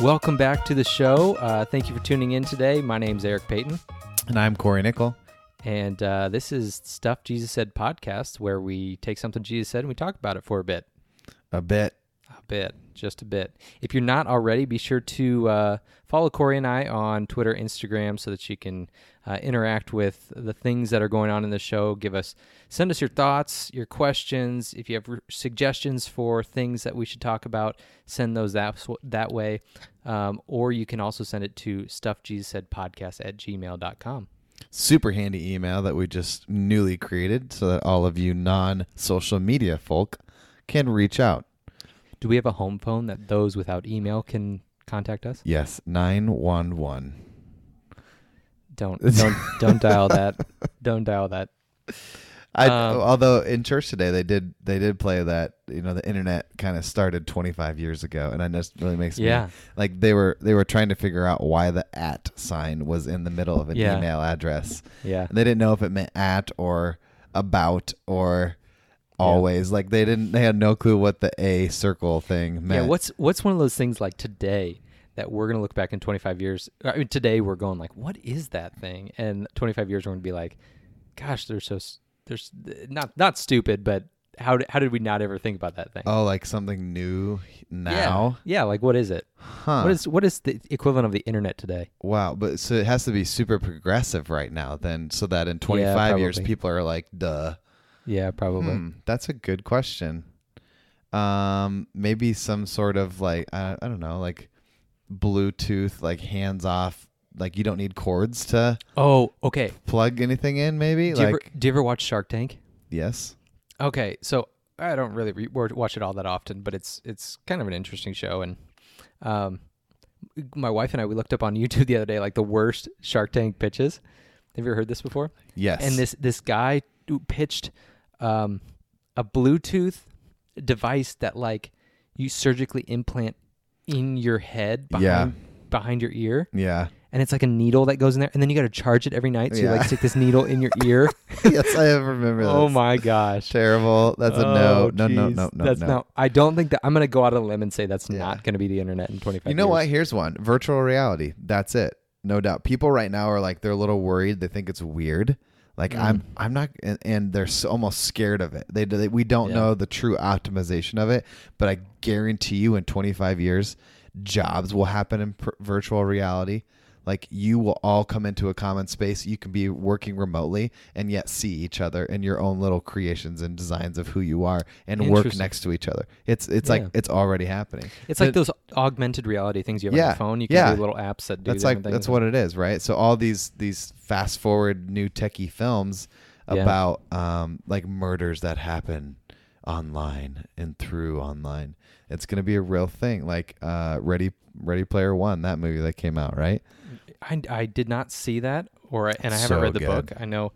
Welcome back to the show. Uh, thank you for tuning in today. My name's Eric Peyton, And I'm Cory Nikkel. and uh, this is Stuff Jesus Said podcast, where we take something Jesus said and we talk about it for a bit. A bit. A bit, just a bit. If you're not already, be sure to uh, follow Cory and I on Twitter, Instagram, so that you can uh, interact with the things that are going on in the show. Give us, send us your thoughts, your questions. If you have r- suggestions for things that we should talk about, send those that that way. Um, or you can also send it to stuffjesussaidpodcast at gmail.com. Super handy email that we just newly created so that all of you non social media folk can reach out. Do we have a home phone that those without email can contact us? Yes, 911. Don't don't don't dial that. Don't dial that. I, Um, although in church today they did they did play that you know the internet kind of started 25 years ago and that just really makes Yeah. me like they were they were trying to figure out why the at sign was in the middle of an Yeah. email address Yeah. And they didn't know if it meant at or about or always. Like they didn't. They had no clue what the a circle thing meant. Yeah, what's what's one of those things like today that we're gonna look back in 25 years? I mean, today we're going like, what is that thing? And 25 years we're gonna be like, gosh, they're so they're not not stupid, but how did, how did we not ever think about that thing? oh like something new now? yeah, like what is it? Huh? What is what is the equivalent of the internet today? wow? But so it has to be super progressive right now then, so that in 25 years people are like, duh. Yeah, probably. Hmm, that's a good question. Um, maybe some sort of like I, I don't know, like Bluetooth, like hands off. Like you don't need cords to Oh, okay. plug anything in. Maybe Do you, like ever, do you ever watch Shark Tank? yes. Okay, so I don't really re- wa- watch it all that often, but it's it's kind of an interesting show. And um, my wife and I we looked up on YouTube the other day like the worst Shark Tank pitches. Have you ever heard this before? Yes. And this this guy who pitched um, a Bluetooth device that like you surgically implant in your head behind Yeah. behind your ear, Yeah. and it's like a needle that goes in there, and then you got to charge it every night. So you like stick this needle in your ear. yes, I remember that. oh my gosh! Terrible. That's a Oh, no. No, no, no, no, That's no. not. I don't think that. I'm gonna go out on a limb and say that's Yeah. not gonna be the internet in 25. You know what? Here's one. Virtual reality. That's it. No doubt. People right now are like they're a little worried. They think it's weird. Like Mm. I'm I'm not and, and they're so, almost scared of it. They, they we don't Yeah. know the true optimization of it, but I guarantee you in 25 years jobs will happen in pr- virtual reality. Like you will all come into a common space. You can be working remotely and yet see each other in your own little creations and designs of who you are and work next to each other. It's it's Yeah. like it's already happening. It's like those augmented reality things you have on your phone. You can yeah. do little apps that do that's like different that's what it is, right? So all these these fast forward new techie films Yeah. about um like murders that happen online and through online. It's gonna be a real thing. Like uh Ready Ready Player One, that movie that came out, right? I, I did not see that, or and I haven't So read the good. book. I know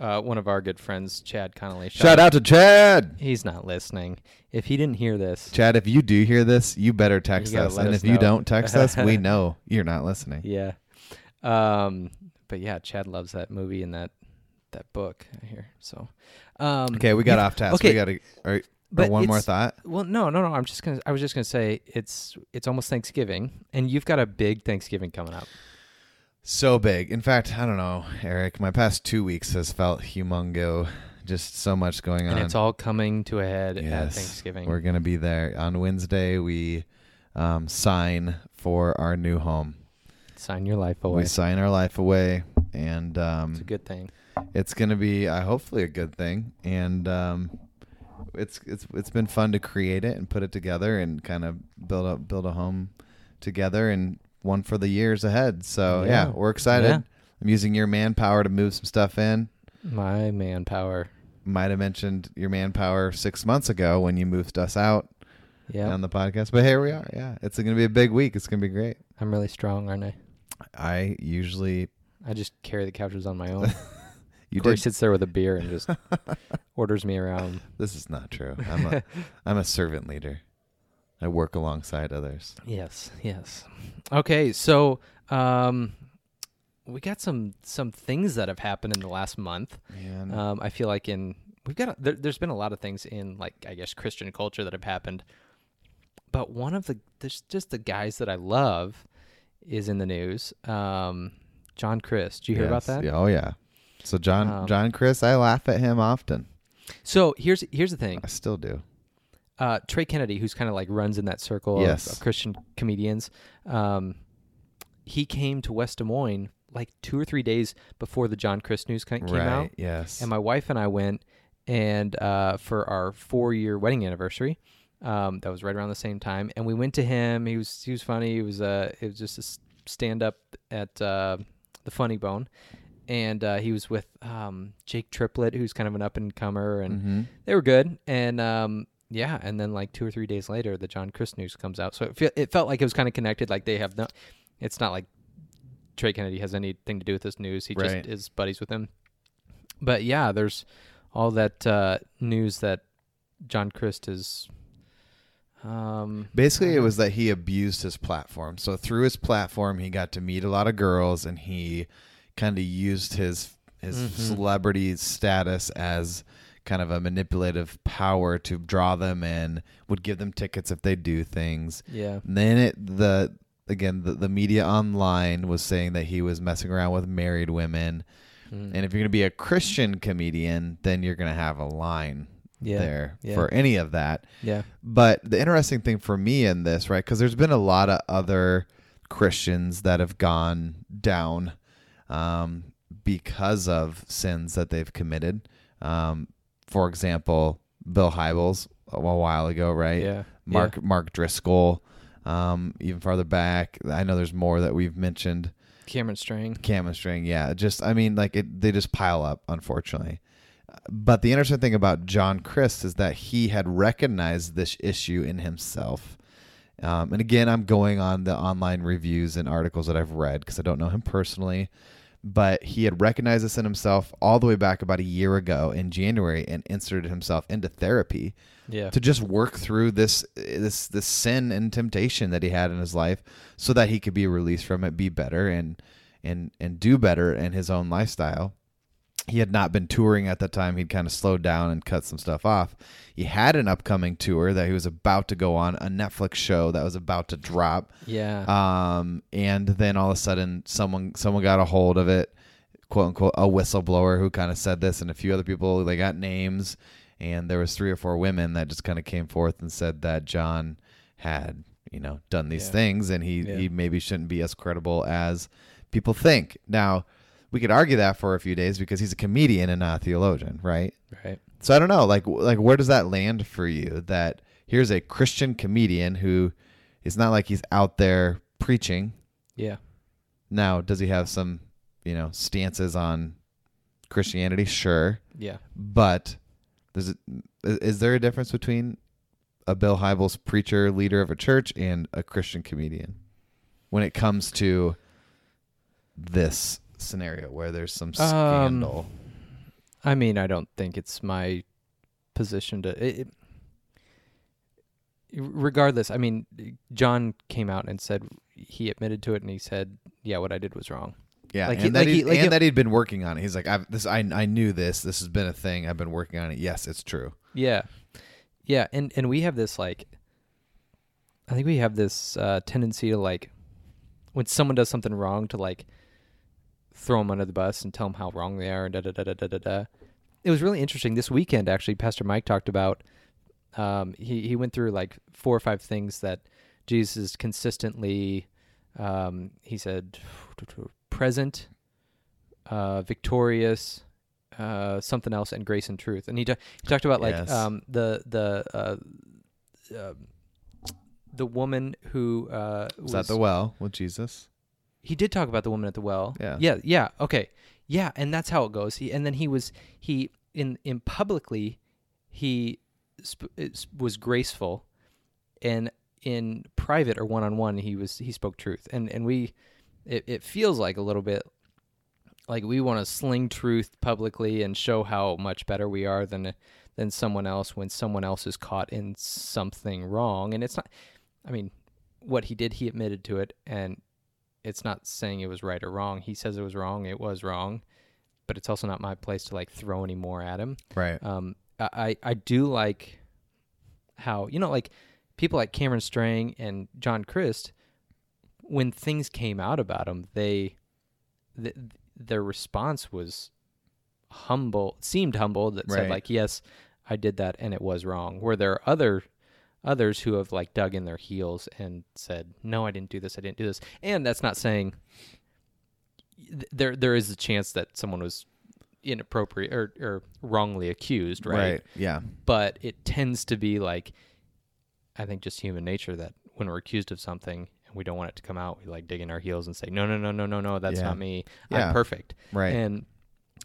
uh, one of our good friends, Chad Connolly. Shout out to Chad. He's not listening. If he didn't hear this, Chad, if you do hear this, you better text gotta us. And us if you don't text us, we know you're not listening. yeah. Um, but yeah, Chad loves that movie and that that book. I hear so. Um, Okay, we got you- off task. okay, We got to. Or, but one more thought. Well, no, no, no. I'm just gonna. I was just gonna say it's it's almost Thanksgiving, and you've got a big Thanksgiving coming up. So big. In fact, I don't know, Eric. My past two weeks has felt humongo. Just so much going on. and it's all coming to a head at Thanksgiving. We're gonna be there on Wednesday. We um, sign for our new home. Sign your life away. We sign our life away, and um, it's a good thing. it's gonna be uh, hopefully a good thing. And um, it's it's it's been fun to create it and put it together and kind of build up build a home together and one for the years ahead. So yeah, Yeah. we're excited. Yeah. I'm using your manpower to move some stuff in. My manpower. Might have mentioned your manpower six months ago when you moved us out Yeah, on the podcast, but here we are. Yeah, it's going to be a big week. It's going to be great. I'm really strong, aren't I? I usually I just carry the couches on my own. you Cory did. sits there with a beer and just orders me around. This is not true. I'm a I'm a servant leader. I work alongside others. Yes, yes. Okay, so um, we got some some things that have happened in the last month. Um, I feel like in we've got a, there, there's been a lot of things in like I guess Christian culture that have happened but one of the there's just the guys that I love is in the news. Um, John Crist. Did you hear about that? Yeah, oh yeah. So John Um, John Crist, I laugh at him often. So here's here's the thing. I still do. Uh, Trey Kennedy, who's kind of like runs in that circle Yes. of, of Christian comedians, um, he came to West Des Moines like two or three days before the John Crist news ca- came right. out, Yes. and my wife and I went and uh, for our four year wedding anniversary. Um, that was right around the same time, and we went to him. He was he was funny. He was uh, it was just a stand up at uh, the Funny Bone, and uh, he was with um, Jake Triplett, who's kind of an up and comer, and Mhm. they were good and um yeah and then like two or three days later the john crist news comes out so it, fe- it felt like it was kind of connected like they have no it's not like trey kennedy has anything to do with this news he Right. just is buddies with him but yeah there's all that uh news that john crist is um Basically, it was that he abused his platform. So through his platform, he got to meet a lot of girls, and he kind of used his his Mhm. celebrity status as kind of a manipulative power to draw them in. Would give them tickets if they do things. yeah And then it the again the, the media online was saying that he was messing around with married women. Mm. And if you're going to be a Christian comedian, then you're going to have a line yeah there yeah. for any of that. yeah But the interesting thing for me in this, right, because there's been a lot of other Christians that have gone down um, because of sins that they've committed. Um, for example, Bill Hybels a while ago, right? yeah Mark Mark Driscoll. Um, even farther back, I know there's more that we've mentioned. cameron strang Cameron Strang, yeah. Just I mean, like it, they just pile up, unfortunately. But the interesting thing about John Crist is that he had recognized this issue in himself. Um, and again, I'm going on the online reviews and articles that I've read because I don't know him personally. But he had recognized this in himself all the way back about a year ago in January and inserted himself into therapy yeah. to just work through this this this sin and temptation that he had in his life so that he could be released from it be better and and and do better in his own lifestyle he had not been touring at the time he'd kind of slowed down and cut some stuff off he had an upcoming tour that he was about to go on a netflix show that was about to drop yeah um, and then all of a sudden, someone someone got a hold of it, quote unquote, a whistleblower who kind of said this, and a few other people. They got names, and there was three or four women that just kind of came forth and said that John had, you know, done these Yeah. things, and he Yeah. he maybe shouldn't be as credible as people think. Now, we could argue that for a few days because he's a comedian and not a theologian, right? right So I don't know, like like where does that land for you? That here's a Christian comedian who is not like he's out there preaching. yeah Now, does he have some, you know, stances on Christianity? Sure, yeah but does it is is there a difference between a Bill Hybels preacher, leader of a church, and a Christian comedian when it comes to this scenario where there's some scandal? I mean, I don't think it's my position to. It, it- regardless, I mean, John came out and said he admitted to it, and he said, "Yeah, what I did was wrong." Yeah, Like and, he- that, like he, like and he- that he'd been working on it. He's like, I've this, I, I knew this. This has been a thing. I've been working on it. Yes, it's true. Yeah, yeah, and and we have this like, I think we have this uh, tendency to like, when someone does something wrong, to like throw them under the bus and tell them how wrong they are, and da da da da da da da. It was really interesting this weekend. Actually, Pastor Mike talked about. Um, he he went through like four or five things that Jesus consistently. Um, he said, present, uh, victorious, uh, something else, and grace and truth. And he he talked about like Yes. um, the the uh, uh, the woman who uh, Was that the well with Jesus? He did talk about the woman at the well. Yeah. Yeah. Yeah. Okay. Yeah. And that's how it goes. He, and then he was, he, in, in publicly, he sp- uh, was graceful and in private or one on one, he was, he spoke truth. And, and we, it, it feels like a little bit like we want to sling truth publicly and show how much better we are than, than someone else when someone else is caught in something wrong. And it's not, I mean, what he did, he admitted to it and it's not saying it was right or wrong. He says it was wrong. It was wrong, but it's also not my place to like throw any more at him. Right. Um, I I do like how you know like people like Cameron Strang and John Crist, when things came out about them, they th- their response was humble, seemed humble that said like, "Yes, I did that and it was wrong." Where there are other others who have like dug in their heels and said, "No, I didn't do this. I didn't do this." And that's not saying there there is a chance that someone was inappropriate or, or wrongly accused, right? Yeah. But it tends to be like I think just human nature that when we're accused of something and we don't want it to come out, we like dig in our heels and say, "No, no, no, no, no, no, that's Yeah. not me. Yeah. I'm perfect." Right. And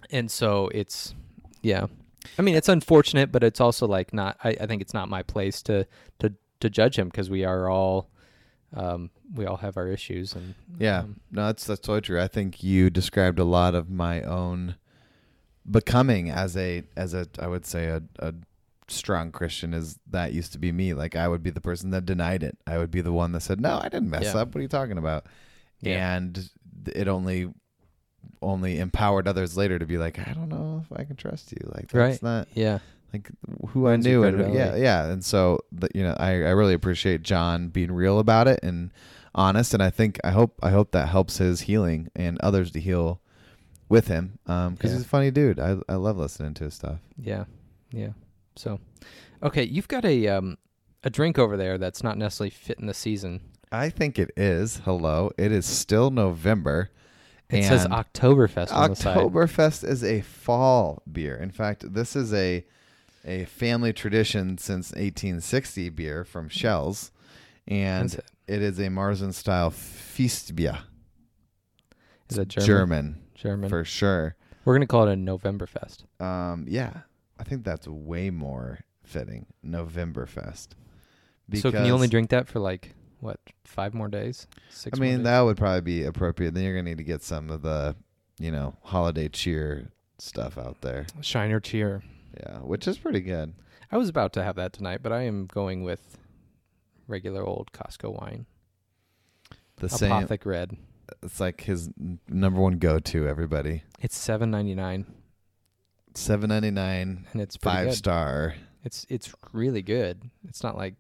and so it's yeah. I mean, it's unfortunate, but it's also like not. I, I think it's not my place to to to judge him because we are all um, we all have our issues and Yeah, um, no, that's that's totally true. I think you described a lot of my own becoming as a as a I would say a, a strong Christian is that used to be me. Like I would be the person that denied it. I would be the one that said, "No, I didn't mess Yeah. up. What are you talking about?" Yeah. And it only only empowered others later to be like, "I don't know if I can trust you." Like that's Right. not yeah, like who I knew and yeah yeah and so the, you know I, I really appreciate John being real about it and honest and I think I hope I hope that helps his healing and others to heal with him um because Yeah. he's a funny dude I I love listening to his stuff yeah, yeah. So, okay, you've got a um a drink over there that's not necessarily fitting the season. I think it is hello it is still November It says Oktoberfest on the side. Oktoberfest is a fall beer in fact this is a a family tradition since 1860 beer from Schell's and Is it? it is a Marzen style Festbier. Is it German? German, German. for sure. We're gonna call it a Novemberfest. Um, yeah, I think that's way more fitting. Novemberfest. so can you only drink that for like what five more days? Six. I mean, that would probably be appropriate. Then you're gonna need to get some of the, you know, holiday cheer stuff out there. Shiner Cheer. Yeah, which is pretty good. I was about to have that tonight, but I am going with regular old Costco wine. The same. Apothic Red. It's like his n- number one go-to. Everybody. It's seven ninety nine, Seven ninety nine, and it's five good. star. It's it's really good. It's not like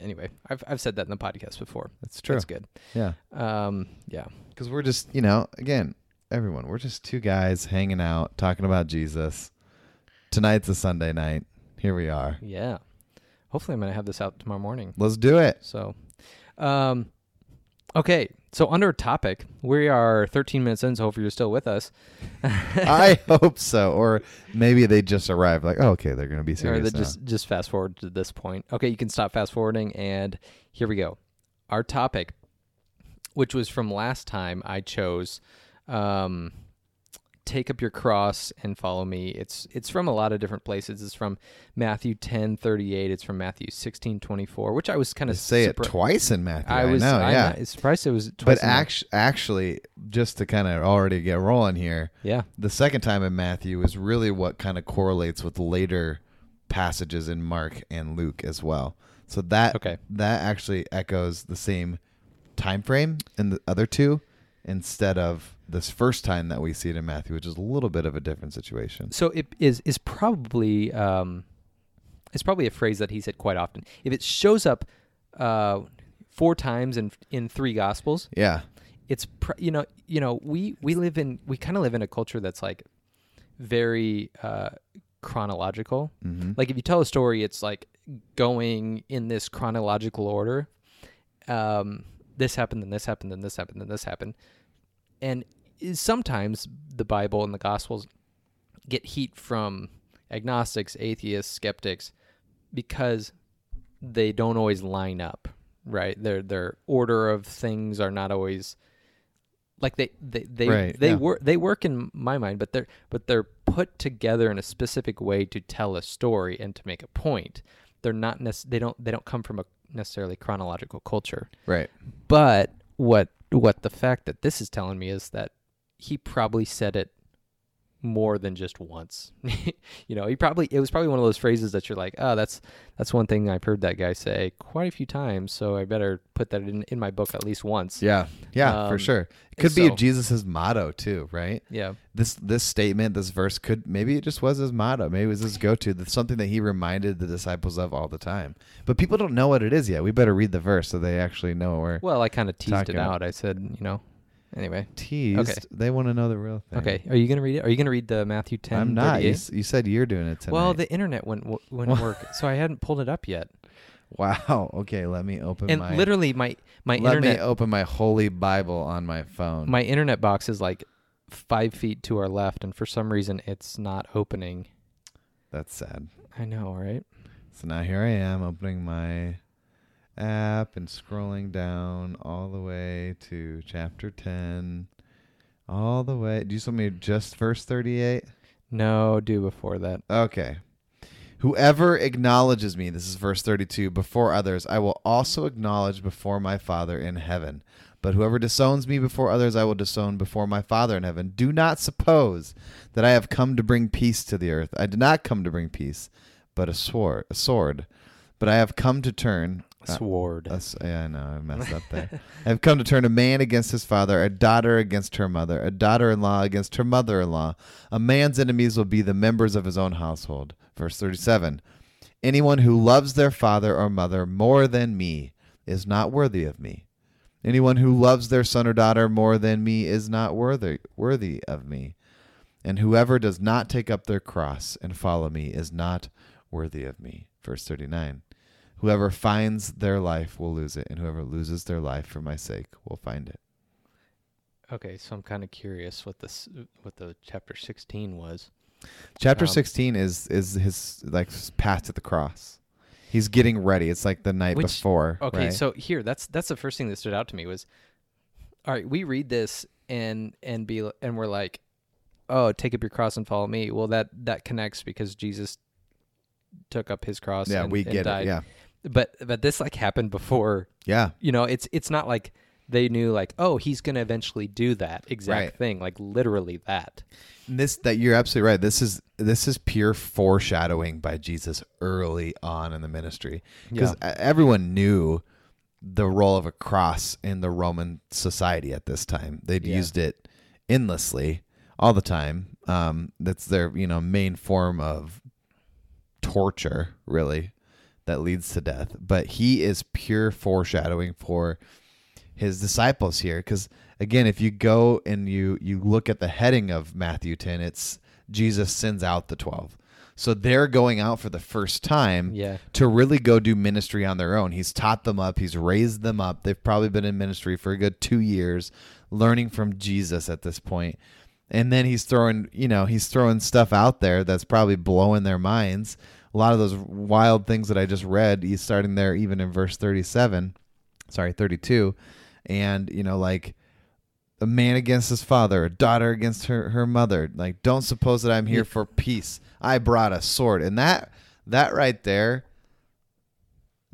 anyway. I've I've said that in the podcast before. That's true. It's good. Yeah. Um. Yeah. Because we're just, you know, again, everyone, we're just two guys hanging out, talking about Jesus. Tonight's a Sunday night. Here we are. Yeah. Hopefully, I'm gonna have this out tomorrow morning. Let's do it. So, um, okay. So under topic, we are 13 minutes in. So hopefully you're still with us. I hope so. Or maybe they just arrived, like, oh, okay, they're going to be or serious. now. just just fast forward to this point. Okay, you can stop fast forwarding, and here we go. Our topic, which was from last time, I chose, um, take up your cross and follow me. It's it's from a lot of different places. It's from Matthew 10 38. It's from Matthew 16 24, which I was kind of say it twice in Matthew. I I, was know, I'm yeah. not- surprised it was twice. But act- actually, just to kind of already get rolling here, yeah, the second time in Matthew is really what kind of correlates with later passages in Mark and Luke as well. So that Okay. that actually echoes the same time frame in the other two instead of this first time that we see it in Matthew, which is a little bit of a different situation. So it is is probably um, it's probably a phrase that he said quite often. If it shows up uh, four times in in three gospels, Yeah. it's pr- you know you know we we live in we kind of live in a culture that's like very uh, chronological. Mm-hmm. Like if you tell a story, it's like going in this chronological order. Um, this happened, then this happened, then this happened, then this happened, and sometimes the Bible and the Gospels get heat from agnostics, atheists, skeptics, because they don't always line up. Right, their their order of things are not always like they they they Right, they yeah. work they work in my mind, but they're but they're put together in a specific way to tell a story and to make a point. They're not nec- they don't they don't come from a necessarily chronological culture. Right. But what what the fact that this is telling me is that he probably said it more than just once. you know, he probably it was probably one of those phrases that you're like, oh, that's that's one thing I've heard that guy say quite a few times, so I better put that in in my book at least once. Yeah, yeah, for Um, sure. It could be Jesus's motto too, right? Yeah. This this statement, this verse could maybe it just was his motto. Maybe it was his go to. That's something that he reminded the disciples of all the time. But people don't know what it is yet. We better read the verse so they actually know where. we're Well, I kind of teased it about- out. I said, you know. Anyway. teased. Okay. They want to know the real thing. Okay. Are you gonna read it? Are you gonna read the Matthew ten? I'm not. You, s- you said you're doing it tonight. Well, the internet wouldn't wouldn't work, so I hadn't pulled it up yet. wow. Okay, let me open And my. literally, my my let internet me open my holy Bible on my phone. my internet box is like five feet to our left, and for some reason, it's not opening. That's sad. I know, right? So now here I am opening my app and scrolling down all the way to chapter 10. All the way. Do you want me just verse 38? No, do before that. Okay. Whoever acknowledges me, this is verse 32, before others, I will also acknowledge before my Father in heaven. But whoever disowns me before others, I will disown before my Father in heaven. Do not suppose that I have come to bring peace to the earth. I did not come to bring peace, but a sword. A sword. But I have come to turn. Sword. yeah, I know, I messed up there. I have come to turn a man against his father, a daughter against her mother, a daughter-in-law against her mother-in-law. A man's enemies will be the members of his own household. Verse 37. Anyone who loves their father or mother more than me is not worthy of me. Anyone who loves their son or daughter more than me is not worthy worthy of me. And whoever does not take up their cross and follow me is not worthy of me. Verse 39. Whoever finds their life will lose it, and whoever loses their life for my sake will find it. Okay, so I'm kind of curious what this what the chapter 16 was. Chapter Um, 16 is is his like path to the cross. He's getting ready. It's like the night Which- before. Okay, right? so here that's that's the first thing that stood out to me was all right, we read this and and be and we're like, "Oh, take up your cross and follow me." Well, that that connects because Jesus took up his cross yeah, and, we and get died. it. Yeah, But but this like happened before, yeah, you know, it's it's not like they knew like, "Oh, he's going to eventually do that exact Right. thing." Like literally that. And this that you're absolutely right. This is this is pure foreshadowing by Jesus early on in the ministry because everyone knew the role of a cross in the Roman society at this time. They'd Yeah. used it endlessly all the time. Um, that's their you know main form of torture, really, that leads to death. But he is pure foreshadowing for his disciples here. Because again if you go and you you look at the heading of matthew 10 it's jesus sends out the 12 so they're going out for the first time Yeah. to really go do ministry on their own. He's taught them up. He's raised them up. They've probably been in ministry for a good two years learning from jesus at this point. And then he's throwing you know he's throwing stuff out there that's probably blowing their minds a lot of those wild things that i just read he's starting there even in verse 37 sorry 32 and you know like a man against his father a daughter against her, her mother. Like don't suppose that i'm here for peace. I brought a sword. And that that right there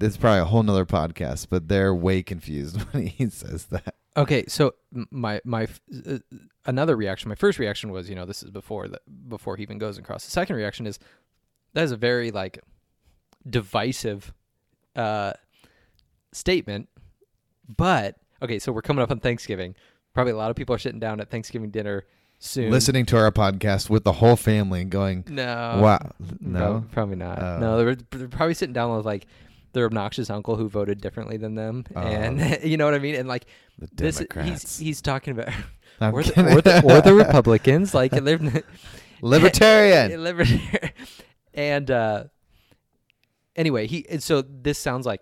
it's probably a whole nother podcast but they're way confused when he says that. Okay, so my my uh, another reaction, my first reaction was, you know, this is before the before he even goes across. The second reaction is that is a very like divisive uh statement. But okay, so we're coming up on Thanksgiving. Probably a lot of people are sitting down at Thanksgiving dinner soon. listening to our podcast with the whole family and going No. wow No, no probably not. Oh. No, they're, they're probably sitting down with like their obnoxious uncle who voted differently than them, Oh. and you know what I mean. And like this, he's he's talking about or, the, or, the, or the Republicans, like libertarian libertarian. And uh, anyway, he and so this sounds like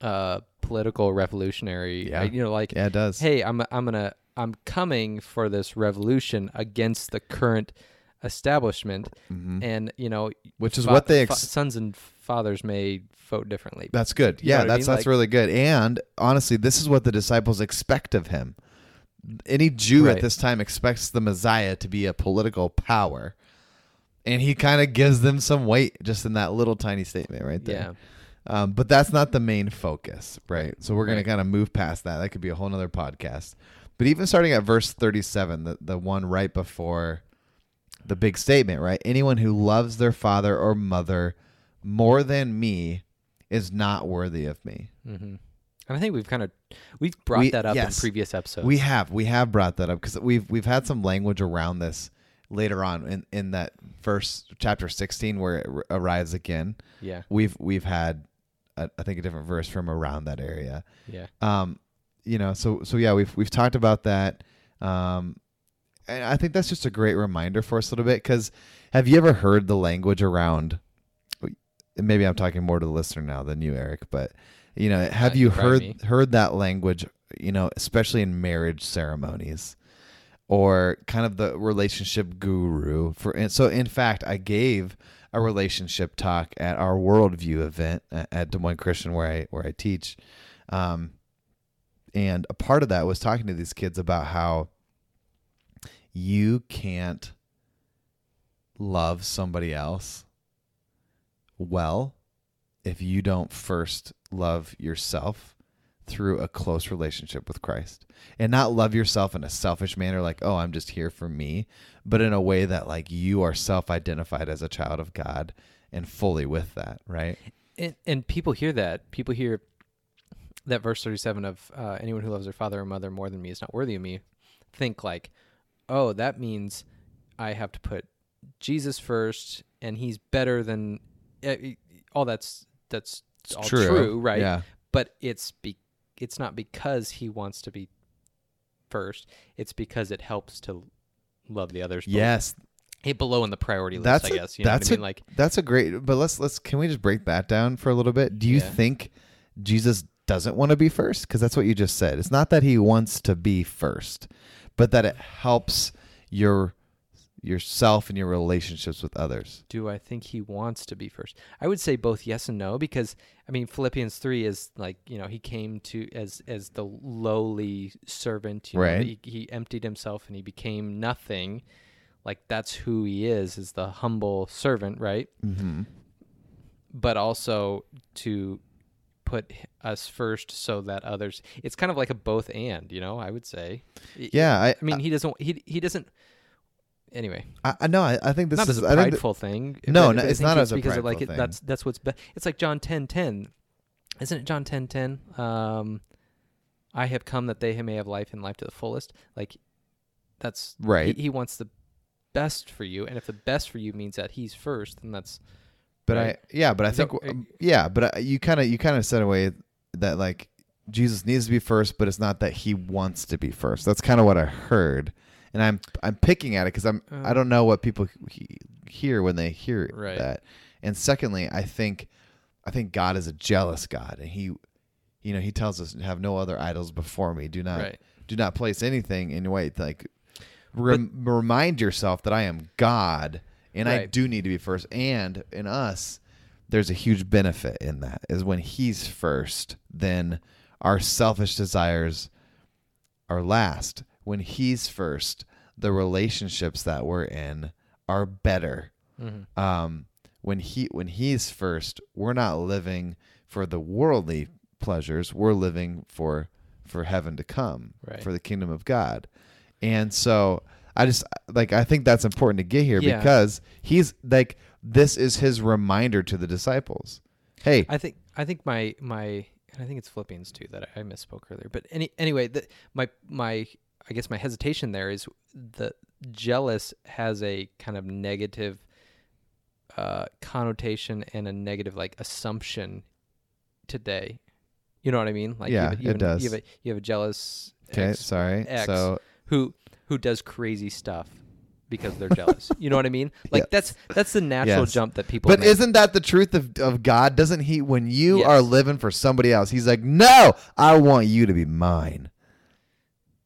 uh, political revolutionary. Yeah. right? you know, like yeah it does hey, I'm I'm gonna I'm coming for this revolution against the current establishment, Mhm. and you know, which is fa- what they fa- sons and fathers may vote differently. That's good. You Yeah, what I that's mean? that's Like- really good. And honestly, this is what the disciples expect of him. Any Jew Right. at this time expects the Messiah to be a political power. And he kind of gives them some weight just in that little tiny statement right yeah, there. Um, but that's not the main focus, right? So we're going Right. to kind of move past that. That could be a whole nother podcast. But even starting at verse 37, the, the one right before the big statement, right? Anyone who loves their father or mother more than me is not worthy of me. Mm-hmm. And I think we've kind of we've brought We- that up yes. in previous episodes. We have we have brought that up because we've we've had some language around this later on in in that first chapter 16 where it r- arrives again. yeah, We've we've had a, I think a different verse from around that area. yeah, Um, you know, so so yeah, we've we've talked about that. Um, and I think that's just a great reminder for us a little bit because have you ever heard the language around? Maybe I'm talking more to the listener now than you, Eric, but you know, have you you heard me. heard that language? You know, especially in marriage ceremonies, or kind of the relationship guru. For and so, in fact, I gave a relationship talk at our worldview event at, Des Moines Christian, where I where I teach. Um, and a part of that was talking to these kids about how you can't love somebody else well if you don't first love yourself through a close relationship with Christ. And not love yourself in a selfish manner like, "Oh, I'm just here for me," but in a way that like you are self-identified as a child of God and fully with that, right? and and people hear that. People hear that verse thirty-seven of uh, anyone who loves their father or mother more than me is not worthy of me. Think like, oh, that means I have to put Jesus first, and He's better than uh, all. That's that's all true, right? Yeah. But it's be it's not because He wants to be first. It's because it helps to love the others. Yes, hey, below in the priority list. That's I a- guess you know that's what I a- mean. Like, That's a great. But let's let's can we just break that down for a little bit? Do you Yeah. think Jesus doesn't want to be first? Because that's what you just said. It's not that he wants to be first, but that it helps your yourself and your relationships with others. do I think he wants to be first? I would say both yes and no because I mean Philippians three is like you know he came to as as the lowly servant, you know, Right. he, he emptied himself and he became nothing. Like that's who he is, is the humble servant, right? Mm-hmm. But also to put us first so that others. It's kind of like a both and, you know. I would say. Yeah, I, I mean he doesn't. He he doesn't. Anyway, I, I know. I, I think this not is a think th- prideful thing. No, no, it's not as a because like prideful it, thing. that's that's what's be- it's like John ten ten, isn't it? John ten ten. Um, I have come that they may have life and life to the fullest. Like that's right. He, he wants the best for you, and if the best for you means that he's first, then that's But right. I yeah, but I Is think that- um, yeah, but I, you kind of you kind of said away that like Jesus needs to be first, but it's not that he wants to be first. That's kind of what I heard, and I'm I'm picking at it because I'm I Uh. don't know what people he, hear when they hear Right. that. And secondly, I think I think God is a jealous God, and he you know he tells us have no other idols before me. Do not right. do not place anything in your way. Like rem- remind yourself that I am God and I do need to be first. And in us, there's a huge benefit in that is when He's first, then our selfish desires are last. When He's first, the relationships that we're in are better. Mhm. Um, when he when he's first, we're not living for the worldly pleasures. We're living for for heaven to come, Right. for the kingdom of God. And so I just like I think that's important to get here Yeah. because he's like this is his reminder to the disciples. Hey, I think I think my my and I think it's Philippians two that I, I misspoke earlier. But any anyway, the, my my I guess my hesitation there is the jealous has a kind of negative uh, connotation and a negative like assumption today. You know what I mean? Like Yeah, you have, it does. You have a, you have a jealous okay, ex sorry. X. So who who does crazy stuff because they're jealous. you know what I mean? Like Yes. that's that's the natural Yes. jump that people. But make. isn't that the truth of, of God? Doesn't he when you Yes. are living for somebody else, he's like, No, I want you to be mine.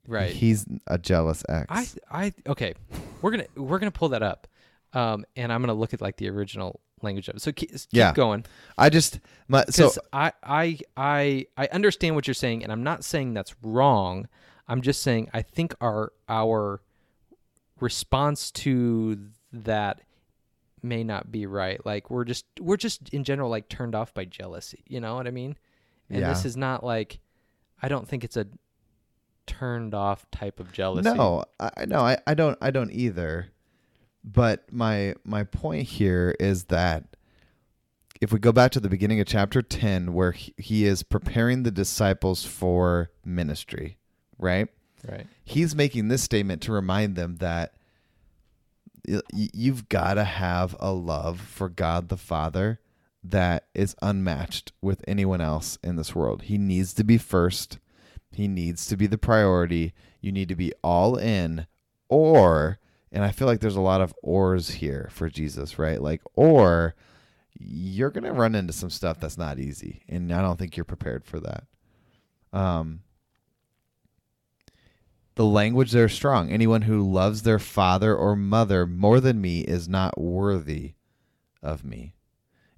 Right? He's a jealous ex. I I okay, we're gonna we're gonna pull that up, um, and I'm gonna look at like the original language of it. So keep, keep Yeah. going, I just my so I I I I understand what you're saying, and I'm not saying that's wrong. I'm just saying I think our our response to that may not be right. Like we're just we're just in general like turned off by jealousy. You know what I mean? And this is not like I don't think it's a turned off type of jealousy. No, I no, I, I don't I don't either. but my my point here is that if we go back to the beginning of chapter 10 where he, he is preparing the disciples for ministry right Right. he's making this statement to remind them that you've got to have a love for God the Father that is unmatched with anyone else in this world. He needs to be first. He needs to be the priority. You need to be all in or and I feel like there's a lot of ors here for Jesus, right? Like or you're going to run into some stuff that's not easy and I don't think you're prepared for that. Um the language there is strong. Anyone who loves their father or mother more than me is not worthy of me.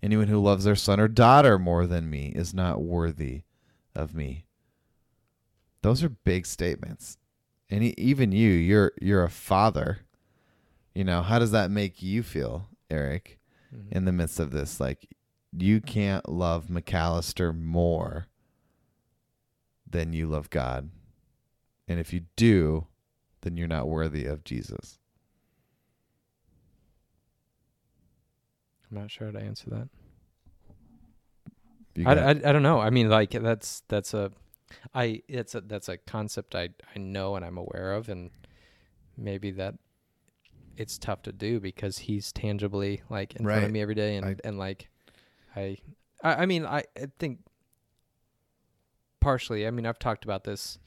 Anyone who loves their son or daughter more than me is not worthy of me. Those are big statements. And even you, you're you're a father. You know, how does that make you feel, Eric, Mhm. in the midst of this? Like you can't love McAllister more than you love God. And if you do, then you're not worthy of Jesus. I'm not sure how to answer that. I, I, I don't know. I mean, like that's that's a, I it's a that's a concept I I know and I'm aware of, and maybe that it's tough to do because he's tangibly like in front of me every day, and I- and like, I, I I mean I, I think partially. I mean I've talked about this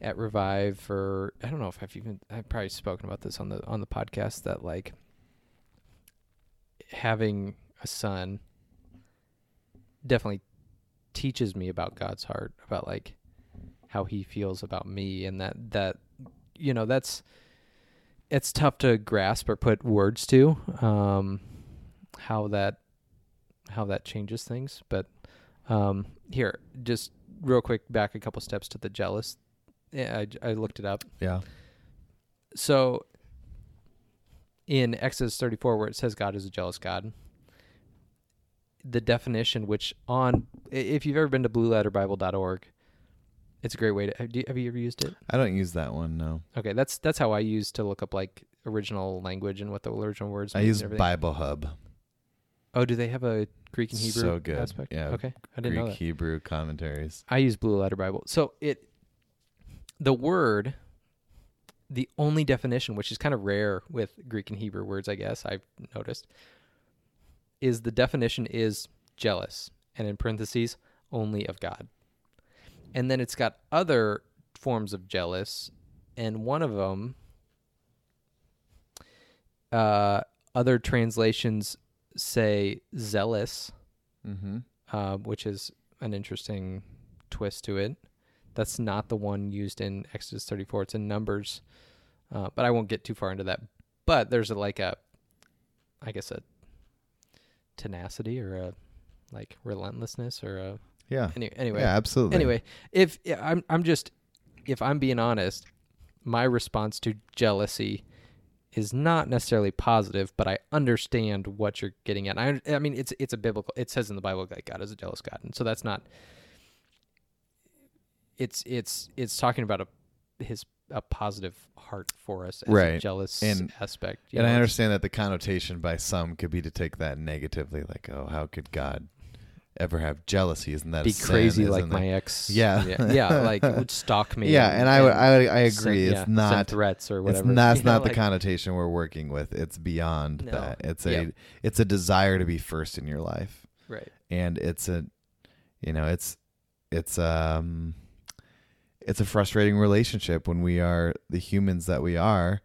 at Revive for I don't know if I've even I've probably spoken about this on the on the podcast that like having a son definitely teaches me about God's heart, about like how he feels about me and that that you know, that's it's tough to grasp or put words to um how that how that changes things, but um here, just real quick back a couple steps to the jealous. Yeah, I, I looked it up yeah. so in Exodus 34 where it says God is a jealous God the definition which on if you've ever been to blueletterbible.org it's a great way to have, you, have you ever used it I don't use that one, no. okay that's that's how I use to look up like original language and what the original words are. I use. Bible Hub. oh do they have a Greek and Hebrew So good. aspect Yeah, okay I didn't Greek, know that Hebrew commentaries. I use Blue Letter Bible. So it the word the only definition, which is kind of rare with Greek and Hebrew words, I guess, I've noticed, is the definition is jealous and in parentheses only of God. And then it's got other forms of jealous and one of them uh other translations say zealous Mm-hmm. uh, which is an interesting twist to it. That's not the one used in Exodus 34. It's in Numbers, uh, but I won't get too far into that. But there's a, like a, I guess a tenacity or a like relentlessness or a Yeah. any, anyway. Yeah, absolutely. Anyway, if yeah, I'm I'm just if I'm being honest, my response to jealousy is not necessarily positive, but I understand what you're getting at. I I mean it's it's a biblical. It says in the Bible that God is a jealous God, and so that's not. It's it's it's talking about a his a positive heart for us as a Right. jealous And- aspect. and I know, it's- understand that the connotation by some could be to take that negatively, like, oh, how could God ever have jealousy? Isn't that a be crazy like that- my ex. Yeah. yeah, yeah, like would stalk me. Yeah, and I would, I would, I send- agree. yeah, it's send not. threats or It's whatever. that's you know, not the like- connotation we're working with. It's beyond No. that. It's a, Yep. it's a desire to be first in your life, Right. and it's a, you know, it's, it's um, it's a frustrating relationship when we are the humans that we are,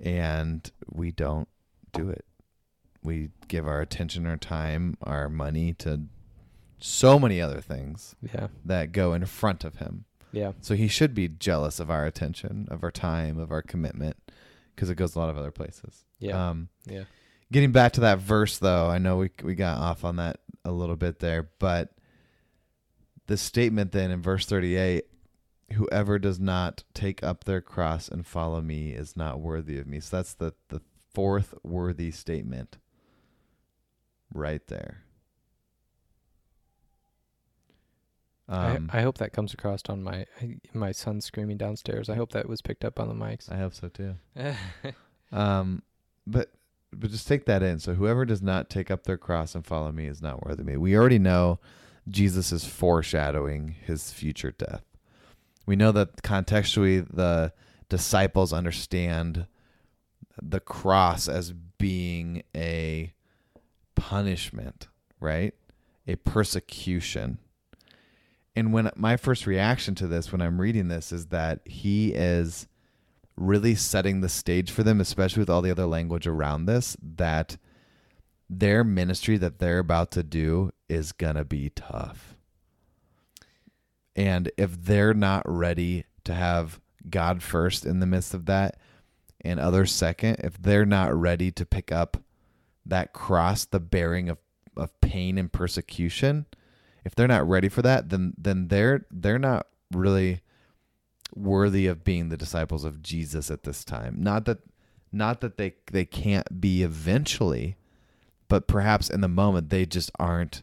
and we don't do it. We give our attention, our time, our money to so many other things Yeah. that go in front of him. Yeah. So he should be jealous of our attention, of our time, of our commitment, because it goes a lot of other places. Yeah. Um, yeah. getting back to that verse, though, I know we we got off on that a little bit there, but the statement then in verse thirty-eight, "Whoever does not take up their cross and follow me is not worthy of me." So that's the the fourth worthy statement, right there. Um, I, I hope that comes across on my my son screaming downstairs. I hope that was picked up on the mics. I hope so too. Um, but but just take that in. So whoever does not take up their cross and follow me is not worthy of me. We already know Jesus is foreshadowing his future death. We know that contextually the disciples understand the cross as being a punishment, right? A persecution. And when my first reaction to this when I'm reading this is that he is really setting the stage for them, especially with all the other language around this, that their ministry that they're about to do is going to be tough. And if they're not ready to have God first in the midst of that and others second, if they're not ready to pick up that cross, the bearing of, of pain and persecution, if they're not ready for that, then then they're they're not really worthy of being the disciples of Jesus at this time. Not that not that they they can't be eventually, but perhaps in the moment they just aren't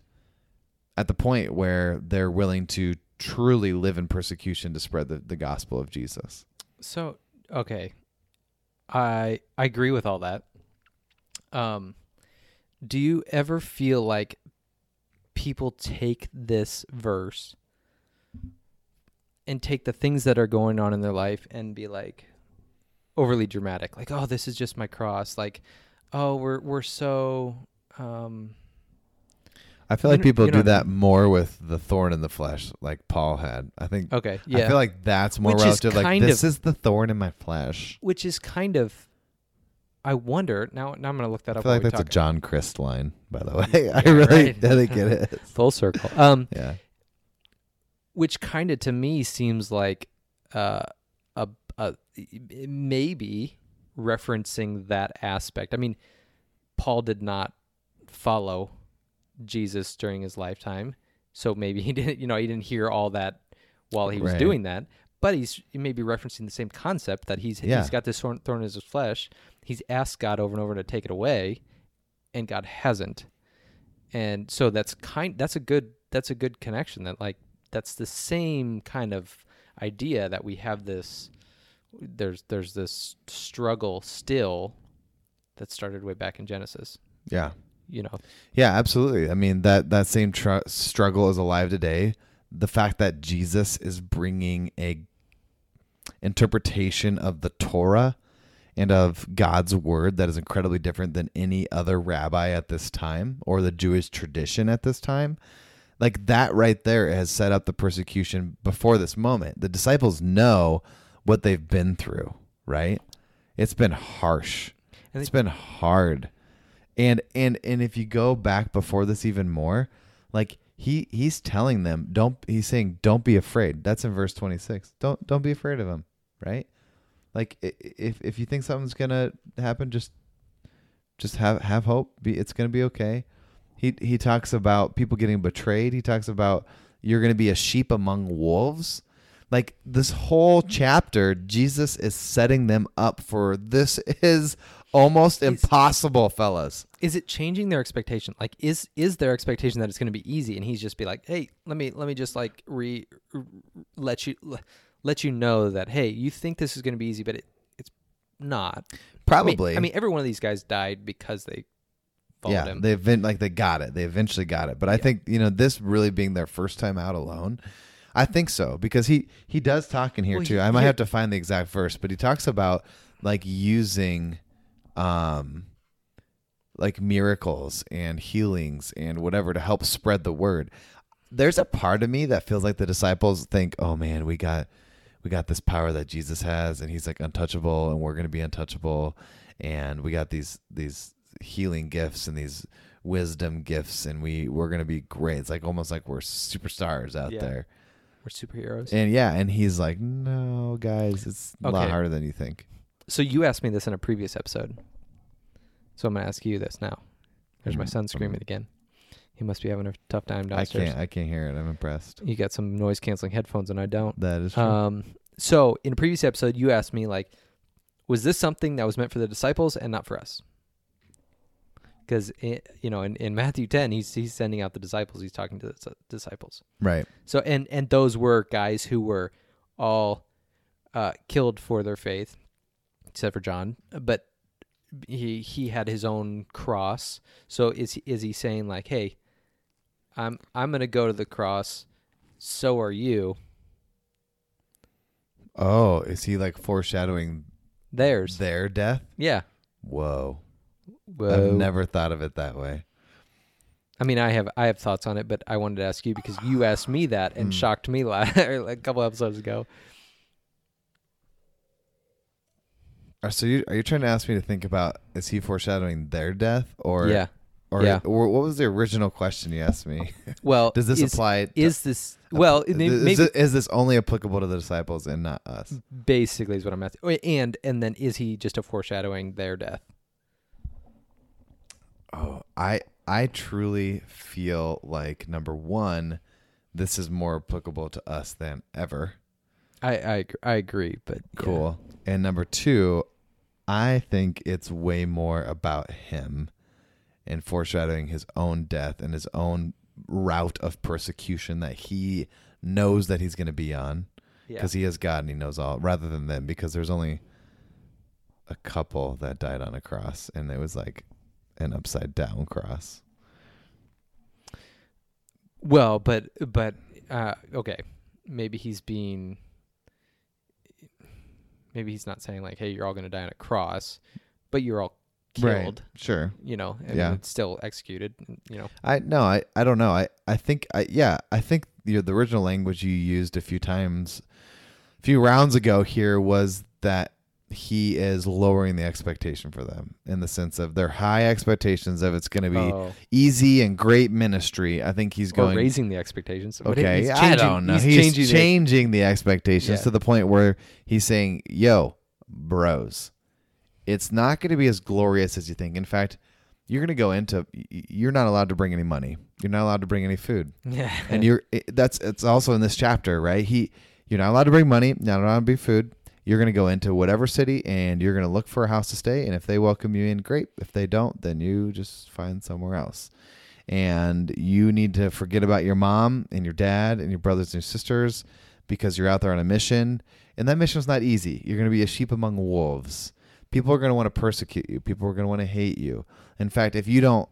at the point where they're willing to truly live in persecution to spread the, the gospel of Jesus. So okay, I I agree with all that. Um, do you ever feel like people take this verse and take the things that are going on in their life and be like overly dramatic, like oh this is just my cross, like oh we're we're so um I feel like people you know do that more with the thorn in the flesh, like Paul had. I think okay yeah I feel like that's more Which relative. Like this of- is the thorn in my flesh. which is kind of I wonder now. Now I'm gonna look that up. I feel like that's a. John Crist line, by the way. I Yeah, really right. I think it is. full circle. Um, Yeah. which kind of to me seems like uh, a, a maybe referencing that aspect. I mean, Paul did not follow Jesus during his lifetime, so maybe he didn't. You know, he didn't hear all that while he was Right. doing that. But he's he may be referencing the same concept that he's Yeah. he's got this thorn, thorn in his flesh. He's asked God over and over to take it away, and God hasn't. And so that's kind that's a good that's a good connection that like that's the same kind of idea that we have this there's there's this struggle still that started way back in Genesis. Yeah. You know, Yeah, absolutely. I mean that that same tr- struggle is alive today. The fact that Jesus is bringing a interpretation of the Torah and of God's word that is incredibly different than any other rabbi at this time or the Jewish tradition at this time. Like that right there has set up the persecution before this moment. The disciples know what they've been through, right? It's been harsh. It's been hard. And and and if you go back before this even more, like he he's telling them don't he's saying don't be afraid. That's in verse 26. Don't don't be afraid of him, right? Like if if you think something's going to happen just just have have hope. Be it's going to be okay. He he talks about people getting betrayed. He talks about you're going to be a sheep among wolves. Like this whole chapter, Jesus is setting them up for this is almost Is- impossible, fellas. is it changing their expectation? Like is is their expectation that it's going to be easy and he's just be like, "Hey, let me let me just like re r- let you let you know that hey, you think this is going to be easy, but it it's not." I mean- Probably. I mean, every one of these guys died because they followed yeah, him. they event like they got it. They eventually got it. But I Yeah. think you know this really being their first time out alone. I think so because he he does talk in here Well, too. he- I might here- have to find the exact verse, but he talks about like using, um, like miracles and healings and whatever to help spread the word. There's a part of me that feels like the disciples think, "Oh man, we got we got this power that Jesus has and he's like untouchable and we're going to be untouchable and we got these these healing gifts and these wisdom gifts and we we're going to be great. It's like almost like we're superstars out Yeah. there." We're superheroes. And yeah, and he's like, "No, guys, it's a lot harder than you think." so you asked me this in a previous episode. So I'm going to ask you this now. There's my Mhm. son screaming again. He must be having a tough time I can't I can't hear it. I'm impressed. You got some noise canceling headphones and I don't. That is true. Um, so in a previous episode, you asked me like, was this something that was meant for the disciples and not for us? Because you know, in, in Matthew ten, he's he's sending out the disciples. He's talking to the disciples. right. So and and those were guys who were all uh, killed for their faith, except for John. But he he had his own cross. So is is he saying like, "Hey, I'm I'm going to go to the cross, so are you." Oh, is he like foreshadowing Theirs. their death? yeah. Whoa. Whoa. I've never thought of it that way. I mean, I have I have thoughts on it, but I wanted to ask you because you asked me that and Hmm. shocked me la- a couple episodes ago. Are, so you, are you trying to ask me to think about is he foreshadowing their death or yeah. Or, yeah. or what was the original question you asked me? Well, Does this is, apply? to- Is this well? is, maybe it- is this only applicable to the disciples and not us? basically is what I'm asking. And and then is he just a foreshadowing their death? Oh, I I truly feel like number one, this is more applicable to us than ever. I I, I agree, but yeah. Cool. And number two, I think it's way more about him and foreshadowing his own death and his own route of persecution that he knows that he's going to be on Yeah. because he is God and he knows all, rather than them because there's only a couple that died on a cross and it was like an upside down cross. Well, but but uh, okay, maybe he's being. Maybe he's not saying like, "Hey, you're all going to die on a cross," but you're all killed. Sure. You know, and Yeah. it's still executed. You know, I no, I I don't know. I I think I yeah, I think the the original language you used a few times a few rounds ago here was that he is lowering the expectation for them in the sense of their high expectations of it's going to be oh, easy and great ministry. I think he's going or raising the expectations. Okay, he's I changing- don't know. He's, He's, changing. the- changing the expectations Yeah. to the point where he's saying, "Yo, bros, it's not going to be as glorious as you think. In fact, you're going to go into you're not allowed to bring any money. You're not allowed to bring any food. yeah, And you're that's it's also in this chapter, right? He you're not allowed to bring money, not allowed to bring food. You're going to go into whatever city and you're going to look for a house to stay and if they welcome you in, great. If they don't, then you just find somewhere else and you need to forget about your mom and your dad and your brothers and your sisters because you're out there on a mission and that mission is not easy you're going to be a sheep among wolves people are going to want to persecute you people are going to want to hate you in fact if you don't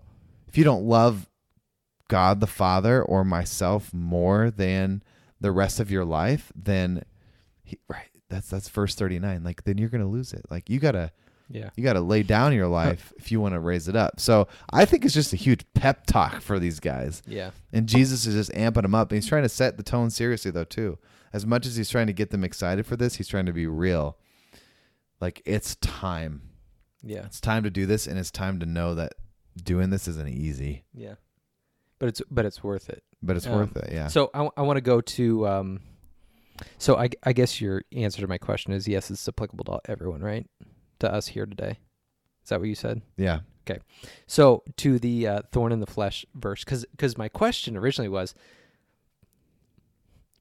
if you don't love god the father or myself more than the rest of your life then he, right that's that's verse 39 like then you're going to lose it like you got to yeah. you got to lay down your life if you want to raise it up. So I think it's just a huge pep talk for these guys. Yeah. And Jesus is just amping them up. And he's trying to set the tone seriously, though, too. As much as he's trying to get them excited for this, he's trying to be real. Like, it's time. Yeah. It's time to do this. And it's time to know that doing this isn't easy, Yeah. But it's but it's worth it. but it's Um, worth it. Yeah. So I, I want to go to um so I I guess your answer to my question is yes, it's applicable to everyone, right? To us here today. Is that what you said? yeah. Okay. So to the uh, thorn in the flesh verse, because my question originally was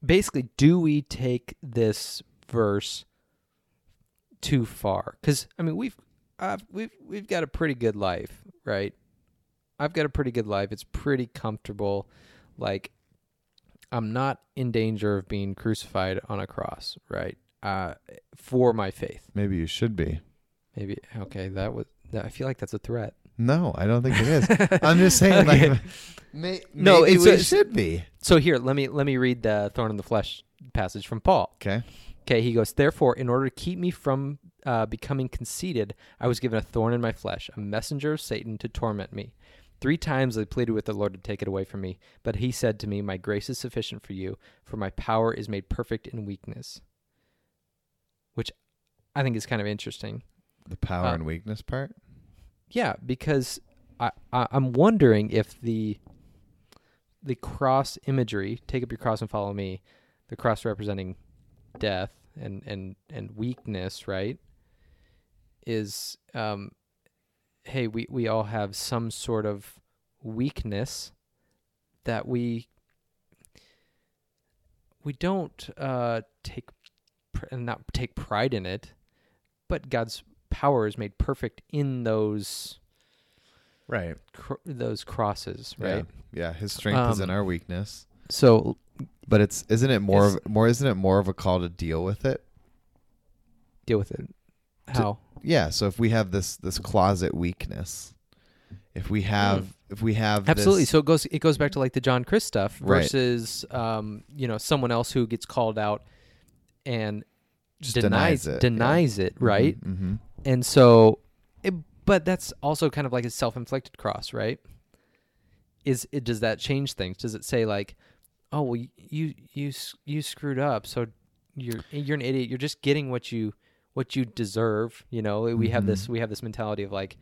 basically, do we take this verse too far? Because I mean, we've I've, we've we've got a pretty good life, right? I've got a pretty good life. It's pretty comfortable. Like I'm not in danger of being crucified on a cross, right? Uh, for my faith. Maybe you should be. Maybe okay. That was. That, I feel like that's a threat. No, I don't think it is. I'm just saying, Okay. like, may, No, maybe it's- we it's- should be. So here, let me let me read the thorn in the flesh passage from Paul. Okay. Okay, he goes, Therefore, in order to keep me from uh, becoming conceited, I was given a thorn in my flesh, a messenger of Satan to torment me. Three times I pleaded with the Lord to take it away from me, but he said to me, My grace is sufficient for you, for my power is made perfect in weakness. Which I think is kind of interesting. The power Uh, and weakness part. Yeah, because I, I I'm wondering if the the cross imagery, take up your cross and follow me, the cross representing death and and and weakness, right? Is um hey, we we all have some sort of weakness that we we don't uh take pr- and not take pride in it, but God's power is made perfect in those Right. cr- those crosses, right? Yeah. yeah. His strength is in Um, our weakness. So But it's isn't it more of more isn't it more of a call to deal with it? deal with it. How? yeah, so if we have this this closet weakness, if we have if we have Mm. Absolutely. this- So it goes it goes back to like the John Crist stuff Right. versus um, you know, someone else who gets called out and Just denies denies it, denies it, right? hmm And so it, but that's also kind of like a self-inflicted cross, right? Is it does that change things? Does it say like, "Oh, well you you you screwed up, so you're you're an idiot. You're just getting what you what you deserve." You know, we have this Mhm. we have this mentality of like,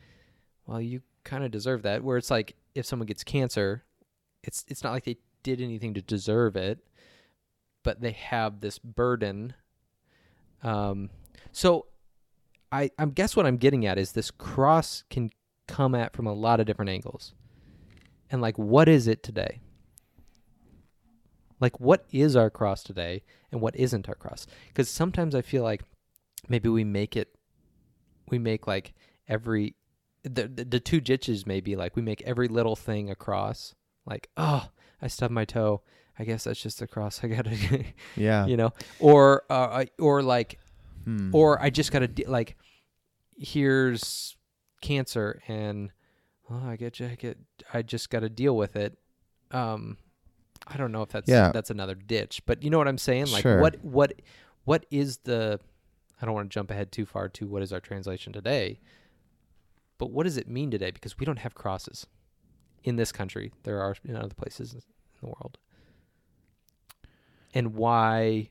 "Well, you kind of deserve that." Where it's like if someone gets cancer, it's it's not like they did anything to deserve it, but they have this burden. Um, so I I guess what I'm getting at is this cross can come at from a lot of different angles. And like what is it today? Like what is our cross today and what isn't our cross? Cuz sometimes I feel like maybe we make it we make like every the the, the two ditches maybe like we make every little thing a cross. Like, oh, I stubbed my toe. I guess that's just a cross. I got to Yeah. you know or uh, or like Hmm. or I just got to de- like here's cancer and oh, I get I get I just got to deal with it. Um I don't know if that's Yeah. that's another ditch, but you know what I'm saying? Like Sure. what what what is the I don't want to jump ahead too far to what is our translation today. But what does it mean today because we don't have crosses in this country. There are in other places in the world. And why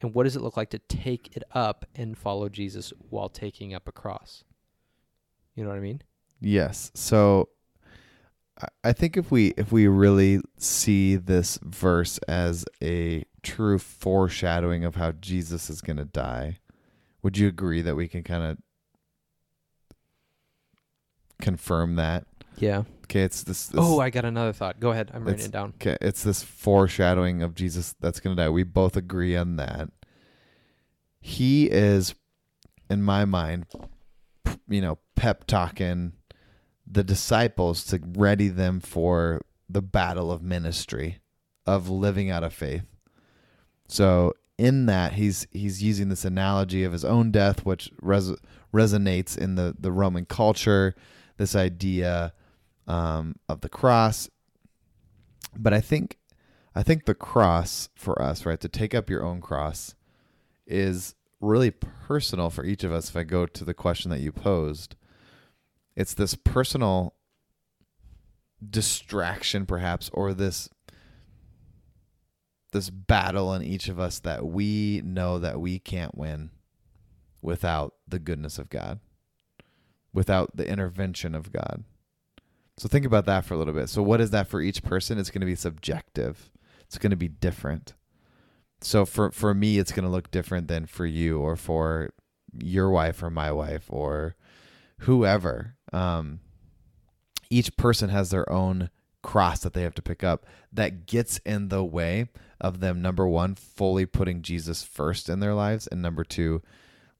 and what does it look like to take it up and follow Jesus while taking up a cross? You know what I mean? Yes. So I- think if we if we really see this verse as a true foreshadowing of how Jesus is going to die, would you agree that we can kind of confirm that? Yeah. Okay, it's this, this Oh, I got another thought. Go ahead. I'm writing it down. Okay, it's this foreshadowing of Jesus that's going to die. We both agree on that. He is, in my mind, you know, pep talking the disciples to ready them for the battle of ministry, of living out of faith. So in that, he's he's using this analogy of his own death, which res- resonates in the the Roman culture. This idea um, of the cross but I think I think the cross for us, right, to take up your own cross is really personal for each of us if I go to the question that you posed. It's this personal distraction perhaps or this this battle in each of us that we know that we can't win without the goodness of God, without the intervention of God. So think about that for a little bit. So what is that for each person? It's going to be subjective. It's going to be different. So for for me it's going to look different than for you or for your wife or my wife or whoever. Um each person has their own cross that they have to pick up that gets in the way of them number 1 fully putting Jesus first in their lives and number 2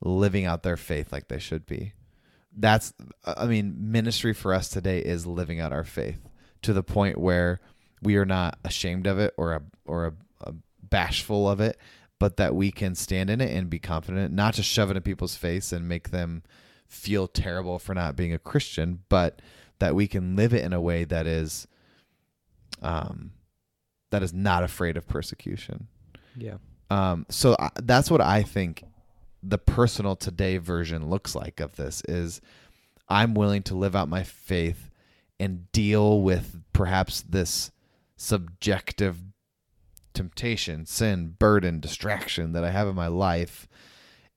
living out their faith like they should be. That's i mean ministry for us today is living out our faith to the point where we are not ashamed of it or a, or a, a bashful of it but that we can stand in it and be confident not to shove it in people's face and make them feel terrible for not being a christian but that we can live it in a way that is um that is not afraid of persecution Yeah. um, so I, that's what I think the personal today version looks like of this is I'm willing to live out my faith and deal with perhaps this subjective temptation, sin, burden, distraction that I have in my life.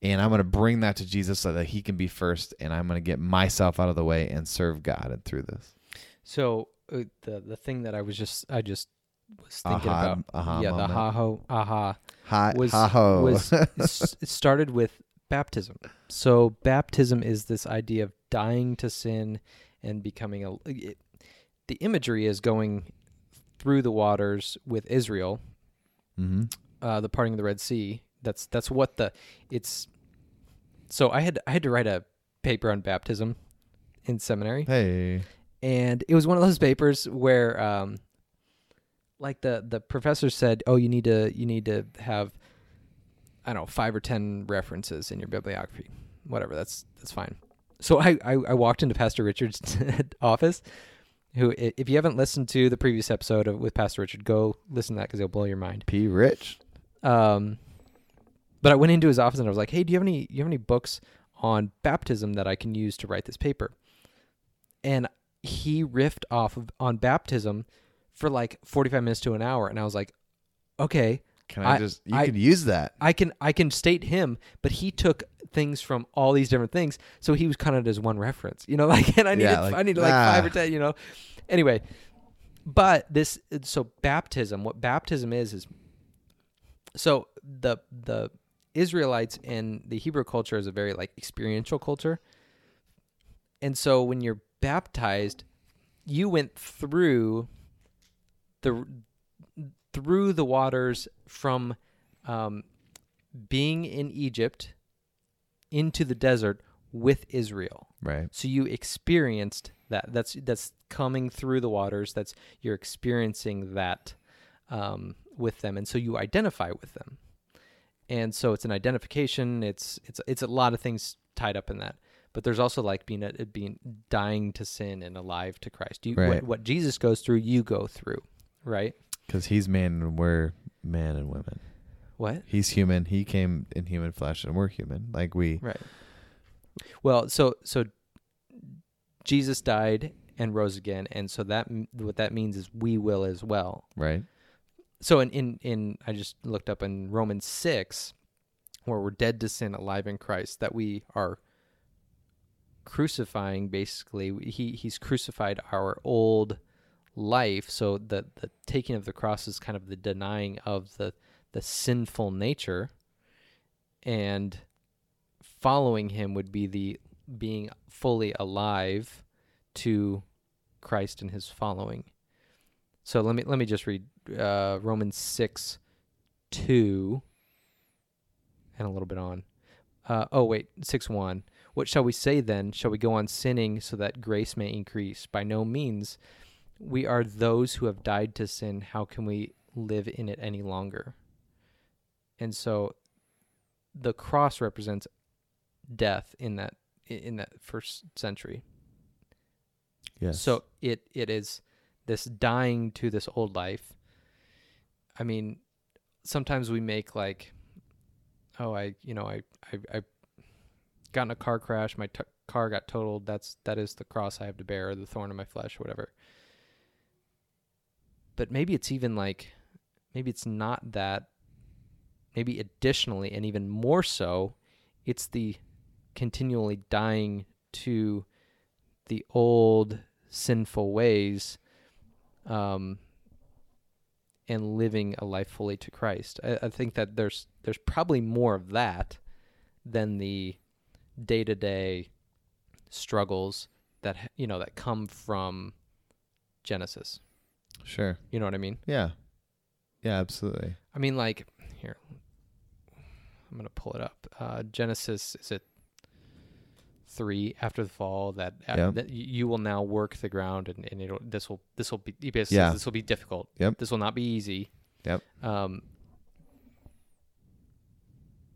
And I'm going to bring that to Jesus so that he can be first. And I'm going to get myself out of the way and serve God and through this. So uh, the the thing that I was just I just was thinking Aha- about aha yeah moment. the ha ho aha was ha ho. was s- it started with baptism. So baptism is this idea of dying to sin and becoming a. It, the imagery is going through the waters with Israel, hmm uh, the parting of the Red Sea. That's that's what the it's. So I had I had to write a paper on baptism in seminary Hey. and it was one of those papers where um like the the professor said oh you need to you need to have i don't know five or ten references in your bibliography whatever. That's that's fine. So I, I, I walked into Pastor Richard's office. Who, if you haven't listened to the previous episode of, with Pastor Richard, go listen to that because it'll blow your mind. P. Rich. Um, but I went into his office and I was like, "Hey, do you have any you have any books on baptism that I can use to write this paper?" And he riffed off of on baptism for like forty five minutes to an hour, and I was like, "Okay, Can I, I- just? You I- can use that. I can I can state him, but he took things from all these different things, so he was kind of as one reference, you know. Like, and I needed Yeah, like, I needed like five ah. or ten, you know. Anyway, but this so baptism, what baptism is is so the the Israelites and the Hebrew culture is a very like experiential culture, and so when you're baptized, you went through the through the waters from um, being in Egypt into the desert with Israel. Right. So you experienced that. That's that's coming through the waters. That's you're experiencing that um, with them, and so you identify with them. And so it's an identification. It's it's it's a lot of things tied up in that. But there's also like being a, being dying to sin and alive to Christ. You, Right. what, what Jesus goes through, you go through, right? Because he's man and we're man and women. What? He's human. He came in human flesh, and we're human. Like we. Right. Well, so so Jesus died and rose again, and so that what that means is we will as well. Right. So in in in I just looked up in Romans six, where we're dead to sin, alive in Christ, that we are crucifying. Basically, he he's crucified our old life. So the the taking of the cross is kind of the denying of the the sinful nature, and following him would be the being fully alive to Christ and his following. So let me let me just read uh, Romans six two and a little bit on. Uh, oh wait, six one. What shall we say then? Shall we go on sinning so that grace may increase? By no means. We are those who have died to sin. How can we live in it any longer? And so, the cross represents death in that in that first century. Yes. So it it is this dying to this old life. I mean, sometimes we make like, oh, I you know I I I got in a car crash, my t- car got totaled. That's that is the cross I have to bear, or the thorn in my flesh, or whatever. But maybe it's even like, maybe it's not that. Maybe additionally, and even more so, it's the continually dying to the old sinful ways um, and living a life fully to Christ. I, I think that there's there's probably more of that than the day to day struggles that you know that come from Genesis. sure. You know what I mean? Yeah. Yeah. Absolutely. I mean, like here, I'm gonna pull it up. Uh, Genesis is it three after the fall that, uh, that you will now work the ground and, and it'll this will this will be basically Yeah. this will be difficult. Yep. This will not be easy. Yep. Um.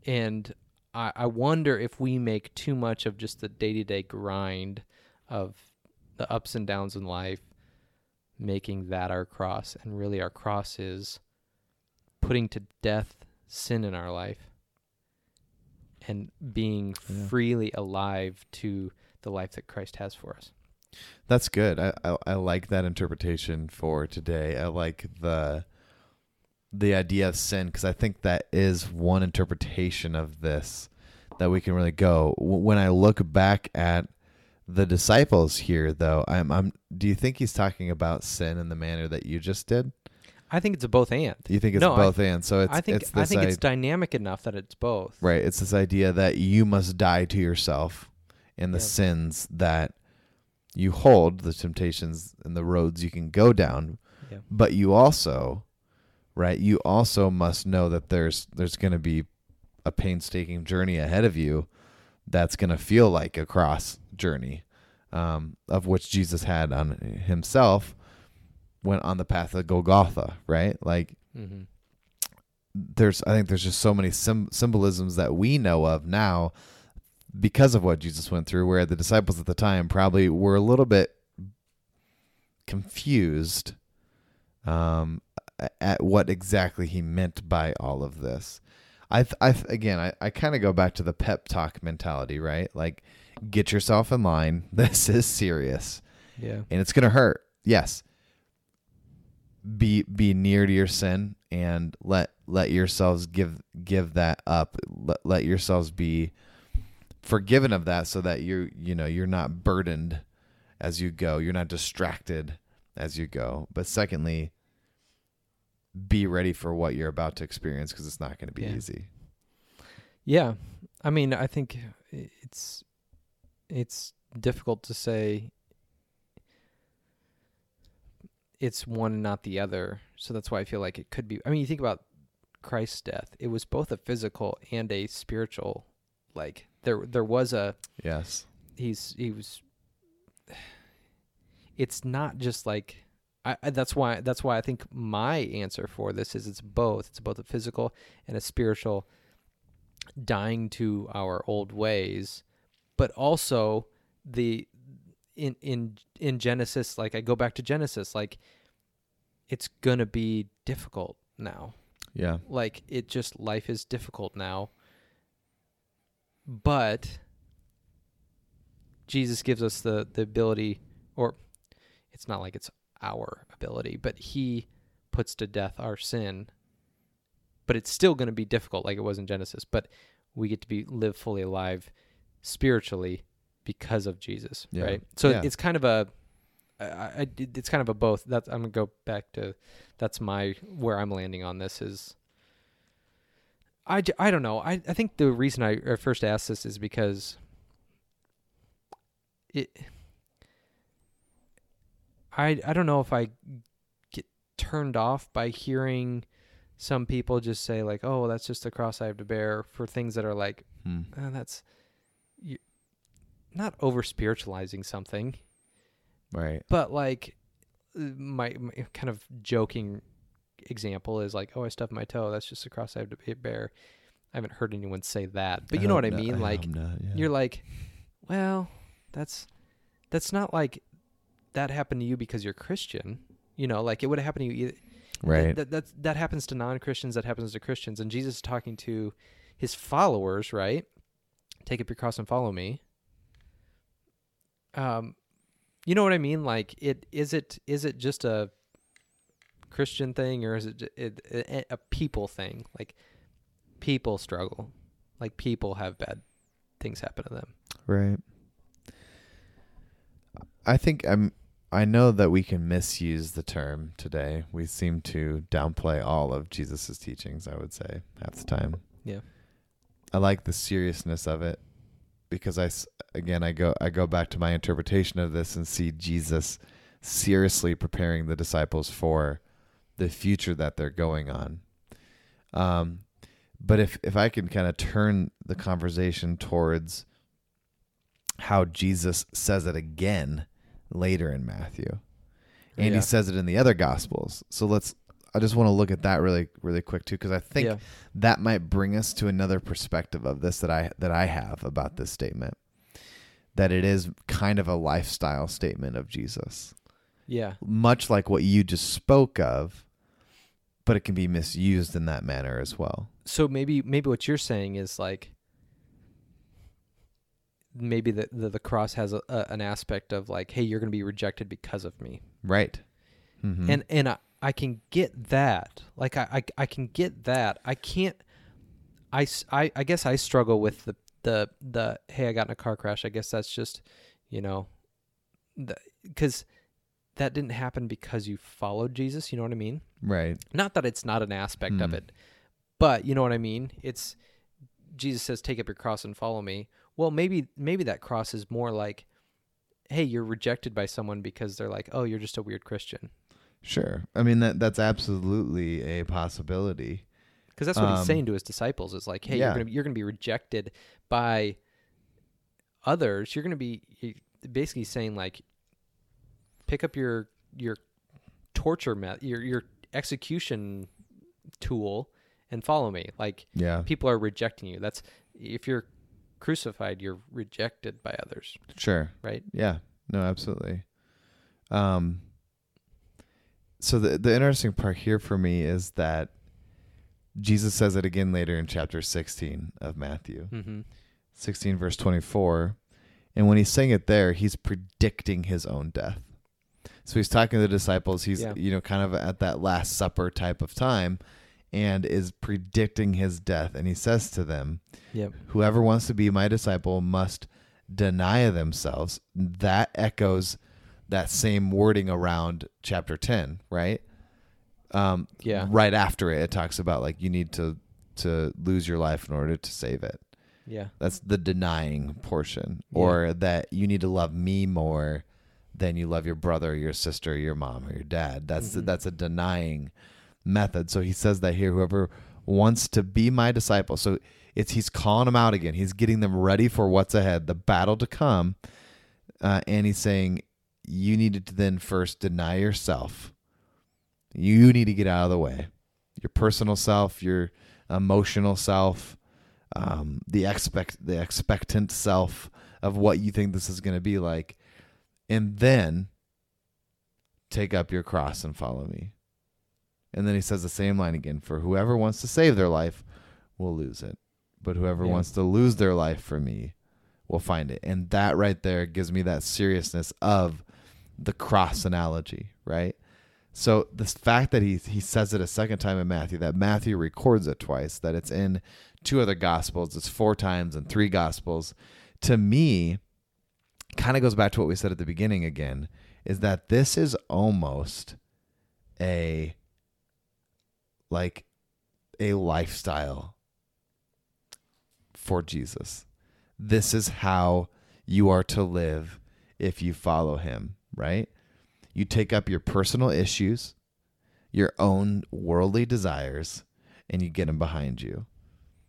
And I I wonder if we make too much of just the day to day grind of the ups and downs in life, making that our cross, and really our cross is putting to death sin in our life and being Yeah. freely alive to the life that Christ has for us. That's good. I, I I like that interpretation for today. I like the the idea of sin because I think that is one interpretation of this that we can really go. W- When I look back at the disciples here, though, I'm I'm. Do you think he's talking about sin in the manner that you just did? I think it's a both and. You think it's No, I- both and? So it's I think it's I think it's dynamic enough that it's both. right. It's this idea that you must die to yourself and the Yeah. sins that you hold, the temptations and the roads you can go down, Yeah. but you also right you also must know that there's there's going to be a painstaking journey ahead of you that's going to feel like a cross journey um, of which jesus had on himself went on the path of golgotha right like Mm-hmm. there's i think there's just so many sim- symbolisms that we know of now because of what Jesus went through, where the disciples at the time probably were a little bit confused um, at what exactly he meant by all of this. I, th- I th- again, I, I kind of go back to the pep talk mentality, right? Like, get yourself in line. This is serious, Yeah. and it's gonna hurt. Yes. Be be near to your sin and let let yourselves give give that up. Let, let yourselves be forgiven of that, so that you you know you're not burdened as you go. You're not distracted as you go. But secondly, be ready for what you're about to experience because it's not going to be Yeah. easy. Yeah. I mean, I think it's it's difficult to say it's one not the other. So that's why I feel like it could be. I mean, you think about Christ's death. It was both a physical and a spiritual like there there was a Yes. he's he was it's not just like I, I that's why that's why I think my answer for this is it's both it's both a physical and a spiritual dying to our old ways but also the in in in Genesis like I go back to Genesis like it's to be difficult now. Yeah. like it just life is difficult now. But jesus gives us the the ability or it's not like it's our ability but he puts to death our sin. But it's still going to be difficult like it was in genesis but we get to be live fully alive spiritually because of jesus Yeah. right so Yeah. it's kind of a I, I, it's kind of a both that's i'm going to go back to that's my where i'm landing on this is I, I don't know. I, I think the reason I first asked this is because it I I don't know if I get turned off by hearing some people just say like, "Oh, that's just the cross I have to bear" for things that are like, Hmm. uh, that's you, not over spiritualizing something, Right. but like my, my kind of joking example is like, "Oh, I stubbed my toe. That's just a cross I have to be- bear." I haven't heard anyone say that, but you know what I not- mean. like, not, yeah. you're like, well, that's that's not like that happened to you because you're Christian. You know, like it would have happened to you. Either, right. That, that that happens to non-Christians. That happens to Christians. And Jesus is talking to his followers, right? Take up your cross and follow me. Um, you know what I mean? Like, it is it is it just a Christian thing or is it, it, it a people thing? Like, people struggle. Like, people have bad things happen to them. Right. I think I'm I know that we can misuse the term today. We seem to downplay all of Jesus's teachings, I would say, half the time. Yeah. I like the seriousness of it because I again I go I go back to my interpretation of this and see Jesus seriously preparing the disciples for the future that they're going on. Um but if if I can kind of turn the conversation towards how Jesus says it again later in Matthew. And Yeah. he says it in the other gospels. So let's I just want to look at that really really quick too cuz I think yeah. that might bring us to another perspective of this that I that I have about this statement. That it is kind of a lifestyle statement of Jesus. Yeah. Much like what you just spoke of, but it can be misused in that manner as well. So maybe maybe what you're saying is like maybe the the, the cross has a, a, an aspect of like, hey, you're going to be rejected because of me, Right. Mhm. and and I, I can get that. Like I, I I can get that. I can't. I I guess I struggle with the the the hey, I got in a car crash. I guess that's just you know, because that didn't happen because you followed Jesus. You know what I mean? right. Not that it's not an aspect of Hmm. it, but you know what I mean. It's Jesus says, "Take up your cross and follow me." Well, maybe maybe that cross is more like, "Hey, you're rejected by someone because they're like, oh, you're just a weird Christian." Sure. I mean that that's absolutely a possibility. Because that's what Um, he's saying to his disciples is like, "Hey, yeah. you're gonna you're gonna be rejected by others. You're gonna be basically saying like, pick up your your torture met your your execution tool and follow me." Like Yeah. people are rejecting you. That's if you're crucified, you're rejected by others, Sure. right? Yeah. No, absolutely. Um so the the interesting part here for me is that Jesus says it again later in chapter 16 of Matthew. Mm-hmm. 16 verse 24. And when he's saying it there, he's predicting his own death. So he's talking to the disciples. He's Yeah. you know kind of at that last supper type of time and is predicting his death and he says to them, Yep. whoever wants to be my disciple must deny themselves. That echoes that same wording around chapter 10, right? Um, Yeah. Right after it, it talks about like you need to to lose your life in order to save it. Yeah. That's the denying portion, Yeah. or that you need to love me more than you love your brother, your sister, your mom, or your dad. That's Mhm. that's a denying method. So he says that here, whoever wants to be my disciple. So it's he's calling them out again. He's getting them ready for what's ahead, the battle to come, uh, and he's saying you needed to then first deny yourself. You need to get out of the way. Your personal self, your emotional self, um, the expect the expectant self of what you think this is going to be like, and then take up your cross and follow me. And then he says the same line again: For whoever wants to save their life will lose it, but whoever Yeah. wants to lose their life for me will find it. And that right there gives me that seriousness of the cross analogy, right? So the fact that he he says it a second time in Matthew, that Matthew records it twice, that it's in two other gospels, it's four times in three gospels, to me kind of goes back to what we said at the beginning again, is that this is almost a like a lifestyle for Jesus. This is how you are to live if you follow him, right? You take up your personal issues, your own worldly desires, and you get them behind you.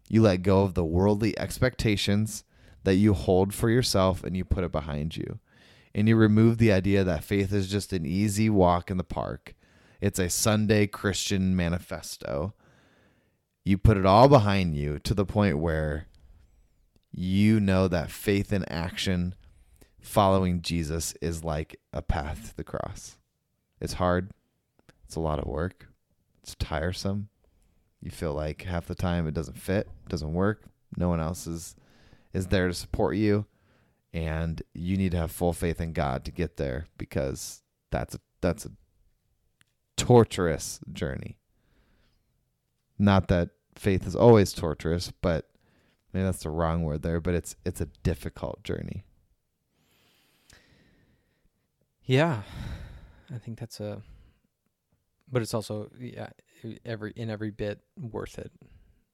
You let go of the worldly expectations that you hold for yourself and you put it behind you. And you remove the idea that faith is just an easy walk in the park. It's a Sunday Christian manifesto. You put it all behind you to the point where you know that faith in action following Jesus is like a path to the cross. It's hard. It's a lot of work. It's tiresome. You feel like half the time it doesn't fit, doesn't work. No one else is is there to support you and you need to have full faith in God to get there because that's a that's a torturous journey. Not that faith is always torturous, but maybe that's the wrong word there, but it's it's a difficult journey. Yeah, I think that's a. But it's also yeah, every in every bit worth it.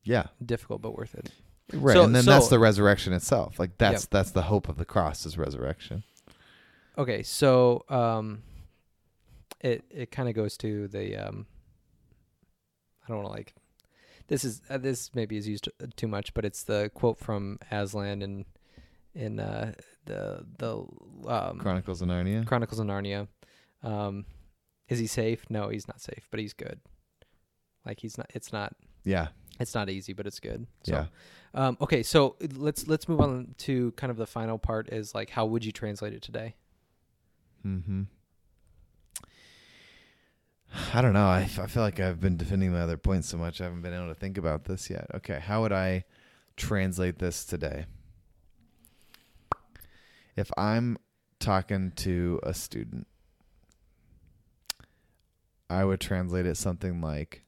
Yeah. Difficult but worth it. Right. So- and then that's the resurrection itself. Like that's that's the hope of the cross is resurrection. Okay, so um, it it kind of goes to the um. I don't want to like. This is uh, this maybe is used uh, too much, but it's the quote from Aslan in in uh, the the um, Chronicles of Narnia. Chronicles of Narnia. Um, is he safe? No, he's not safe, but he's good. Like he's not. It's not. yeah. It's not easy, but it's good. So, Yeah. Um, okay, so let's let's move on to kind of the final part. Is like, how would you translate it today? Mm-hmm. I don't know. I, I feel like I've been defending my other points so much I haven't been able to think about this yet. Okay, how would I translate this today? If I'm talking to a student, I would translate it something like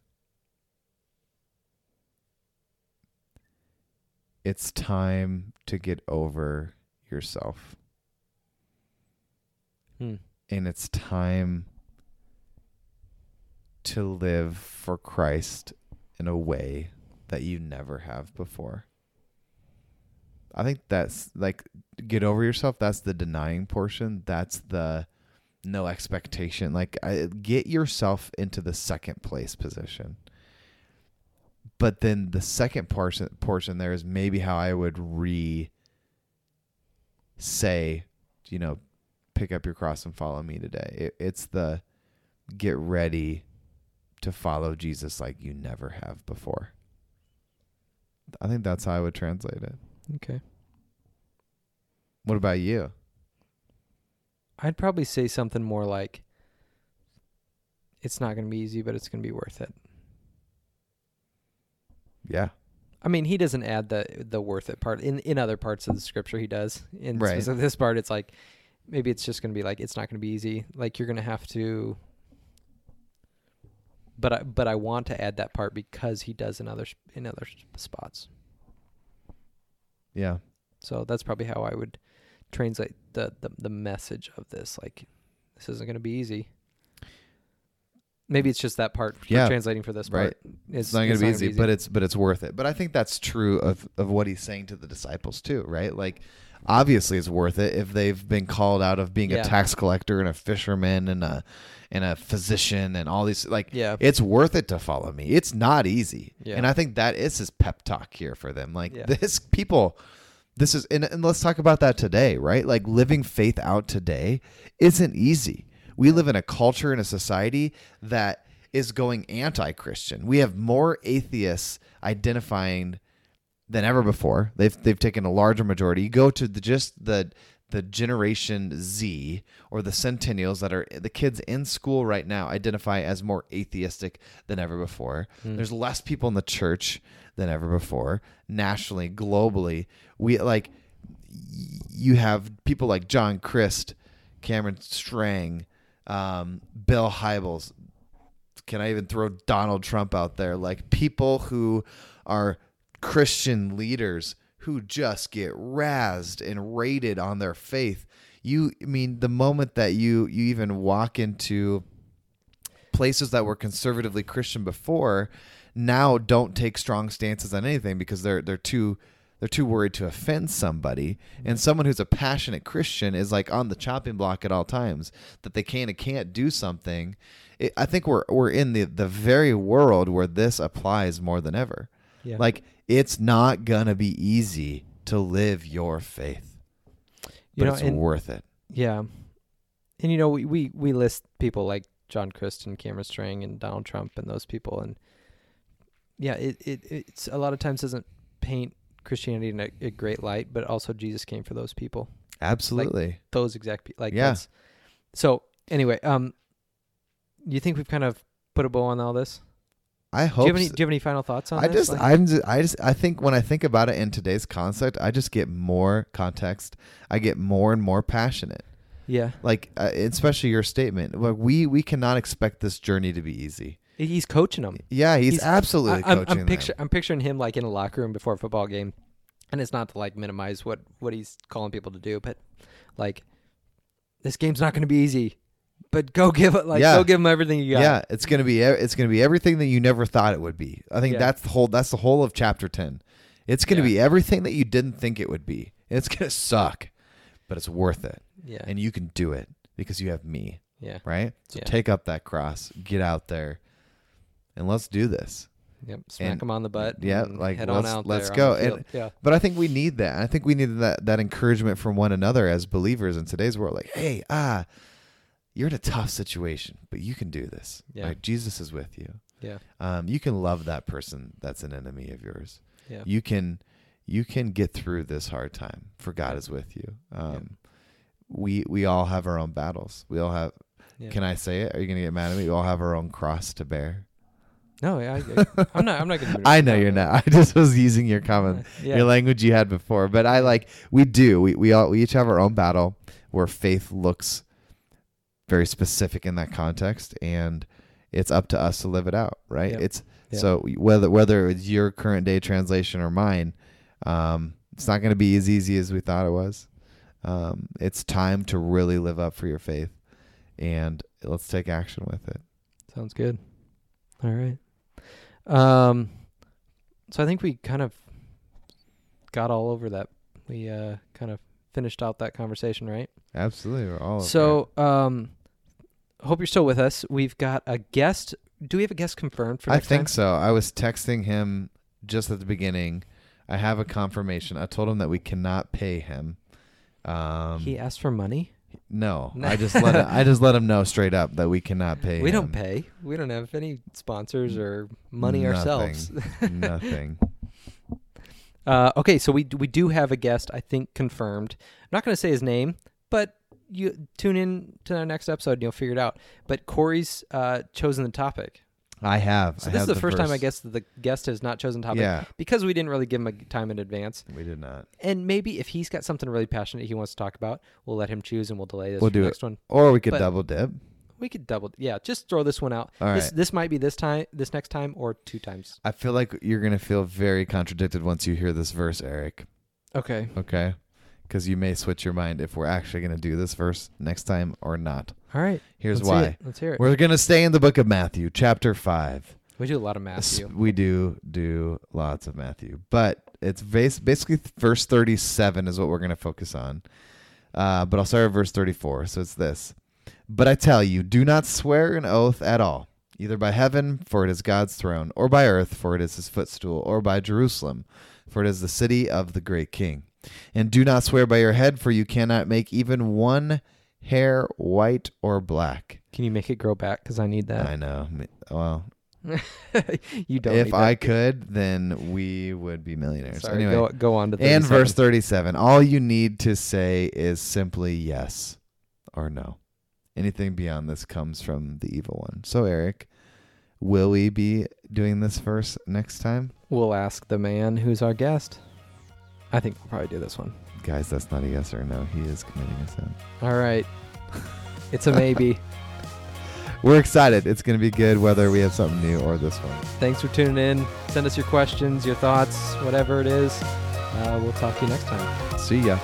It's time to get over yourself Hmm. and it's time to live for Christ in a way that you never have before. I think that's like get over yourself. That's the denying portion. That's the no expectation. Like I, get yourself into the second place position. But then the second portion portion there is maybe how I would re say, you know, pick up your cross and follow me today. It, it's the get ready to follow Jesus like you never have before. I think that's how I would translate it. Okay. What about you? I'd probably say something more like, "It's not going to be easy, but it's going to be worth it." Yeah. I mean, he doesn't add the the worth it part in in other parts of the scripture. He does in Right. this part. It's like maybe it's just going to be like it's not going to be easy. Like you're going to have to. But I but I want to add that part because he does in other in other spots. Yeah. So that's probably how I would translate the the, the message of this. Like this isn't going to be easy. Maybe it's just that part. Yeah. translating for this Right. part. It's, not going to be easy, but it's but it's worth it. But I think that's true of of what he's saying to the disciples too, right? Like obviously it's worth it if they've been called out of being Yeah. a tax collector and a fisherman and a and a physician and all these like yeah, it's worth it to follow me. It's not easy. Yeah. And I think that is his pep talk here for them. Like Yeah. this people this is and, and let's talk about that today, right? Like living faith out today isn't easy. We live in a culture and a society that is going anti-Christian. We have more atheists identifying than ever before. They've they've taken a larger majority. You go to the just the the generation Z or the centennials that are the kids in school right now identify as more atheistic than ever before. Hmm. There's less people in the church than ever before. Nationally, globally, we like y- you have people like John Crist, Cameron Strang, um, Bill Hybels. Can I even throw Donald Trump out there? Like people who are Christian leaders who just get razzed and rated on their faith. You I mean the moment that you you even walk into places that were conservatively Christian before now don't take strong stances on anything because they're they're too they're too worried to offend somebody. And someone who's a passionate christian is like on the chopping block at all times that they can and can't do something. It, i think we're we're in the the very world where this applies more than ever yeah. like it's not gonna be easy to live your faith but you know, it's and, worth it Yeah, and you know we, we we list people like John Crist and Cameron Strang and Donald Trump and those people, and yeah, it, it it's a lot of times doesn't paint Christianity in a, a great light, but also Jesus came for those people, absolutely those exact people. Like Yeah. that's- So anyway, um, you think we've kind of put a bow on all this? I Do hope you have any so. Do you have any final thoughts on I this? just, Like- I'm, just, I just, I think when I think about it in today's concept, I just get more context. I get more and more passionate. yeah, Like, uh, especially your statement. Like, we we cannot expect this journey to be easy. he's coaching them. Yeah, he's, He's- absolutely I, I'm, coaching I'm picture, them. I'm picturing him like in a locker room before a football game, and it's not to like minimize what what he's calling people to do, but like this game's not going to be easy, but go give it like Yeah. go give them everything you got. Yeah, it's gonna be it's gonna be everything that you never thought it would be. I think Yeah. that's the whole that's the whole of chapter ten. It's gonna Yeah. be everything that you didn't think it would be. It's gonna suck, but it's worth it, yeah, and you can do it because you have me. yeah, Right. So take up that cross, get out there, and let's do this. yep. Smack and- him on the butt. yeah, like, head on let's- out let's go. And- yeah, But I think we need that. I think we need that that encouragement from one another as believers in today's world. Like, hey, ah, you're in a tough situation, but you can do this. Yeah. Right? Jesus is with you. yeah, Um, you can love that person that's an enemy of yours. yeah, You can you can get through this hard time, for God is with you. Um, We we all have our own battles. We all have. yeah. Can I say it? Are you gonna get mad at me? We all have our own cross to bear. no, I, I, I'm not. I'm not going to. I know you're not. I just was using your common Yeah, your language you had before. But I like we do. We we all we each have our own battle where faith looks very specific in that context, and it's up to us to live it out. Right? Yep. It's Yep. so whether whether it's your current day translation or mine, um, it's not going to be as easy as we thought it was. Um, it's time to really live up for your faith, and let's take action with it. Sounds good. All right. Um, so I think we kind of got all over that. We uh kind of finished out that conversation, right? Absolutely, all so um, hope you're still with us. We've got a guest. Do we have a guest confirmed for I think time? so. I was texting him just at the beginning. I have a confirmation. I told him that we cannot pay him. Um, he asked for money. no. I just let him, I just let him know straight up that we cannot pay. We don't pay. We don't have any sponsors or money Nothing. ourselves. Nothing. Uh, okay, so we we do have a guest, I think, confirmed. I'm not going to say his name, but you tune in to our next episode and you'll figure it out. But Cory's uh, chosen the topic. I have. So I this is have the, first time I guess that the guest has not chosen topic Yeah, because we didn't really give him a time in advance. we did not. And maybe if he's got something really passionate he wants to talk about, we'll let him choose and we'll delay this We'll do the it. next one. Or we could But- double dip. We could double, yeah. Just throw this one out. All this right. this might be this time, this next time, or two times. I feel like you're gonna feel very contradicted once you hear this verse, Eric. Okay. Okay, because you may switch your mind if we're actually gonna do this verse next time or not. All right. Here's Let's why. Let's hear it. We're gonna stay in the book of Matthew, chapter five. we do a lot of Matthew. We do do lots of Matthew, but it's bas- basically verse 37 is what we're going to focus on. Uh, but I'll start at verse 34. So it's this. But I tell you, do not swear an oath at all, either by heaven, for it is God's throne, or by earth, for it is his footstool, or by Jerusalem, for it is the city of the great king. And do not swear by your head, for you cannot make even one hair white or black. Can you make it grow back? Because I need that. I know. Well, you don't. if I could, then we would be millionaires. Sorry, anyway, go go on to and verse 37 all you need to say is simply yes or no. Anything beyond this comes from the evil one. So, Eric, will we be doing this verse next time? We'll ask the man who's our guest. I think we'll probably do this one. Guys, that's not a yes or no. He is committing a sin. All right. It's a maybe. We're excited. It's going to be good whether we have something new or this one. Thanks for tuning in. Send us your questions, your thoughts, whatever it is. Uh, we'll talk to you next time. See ya.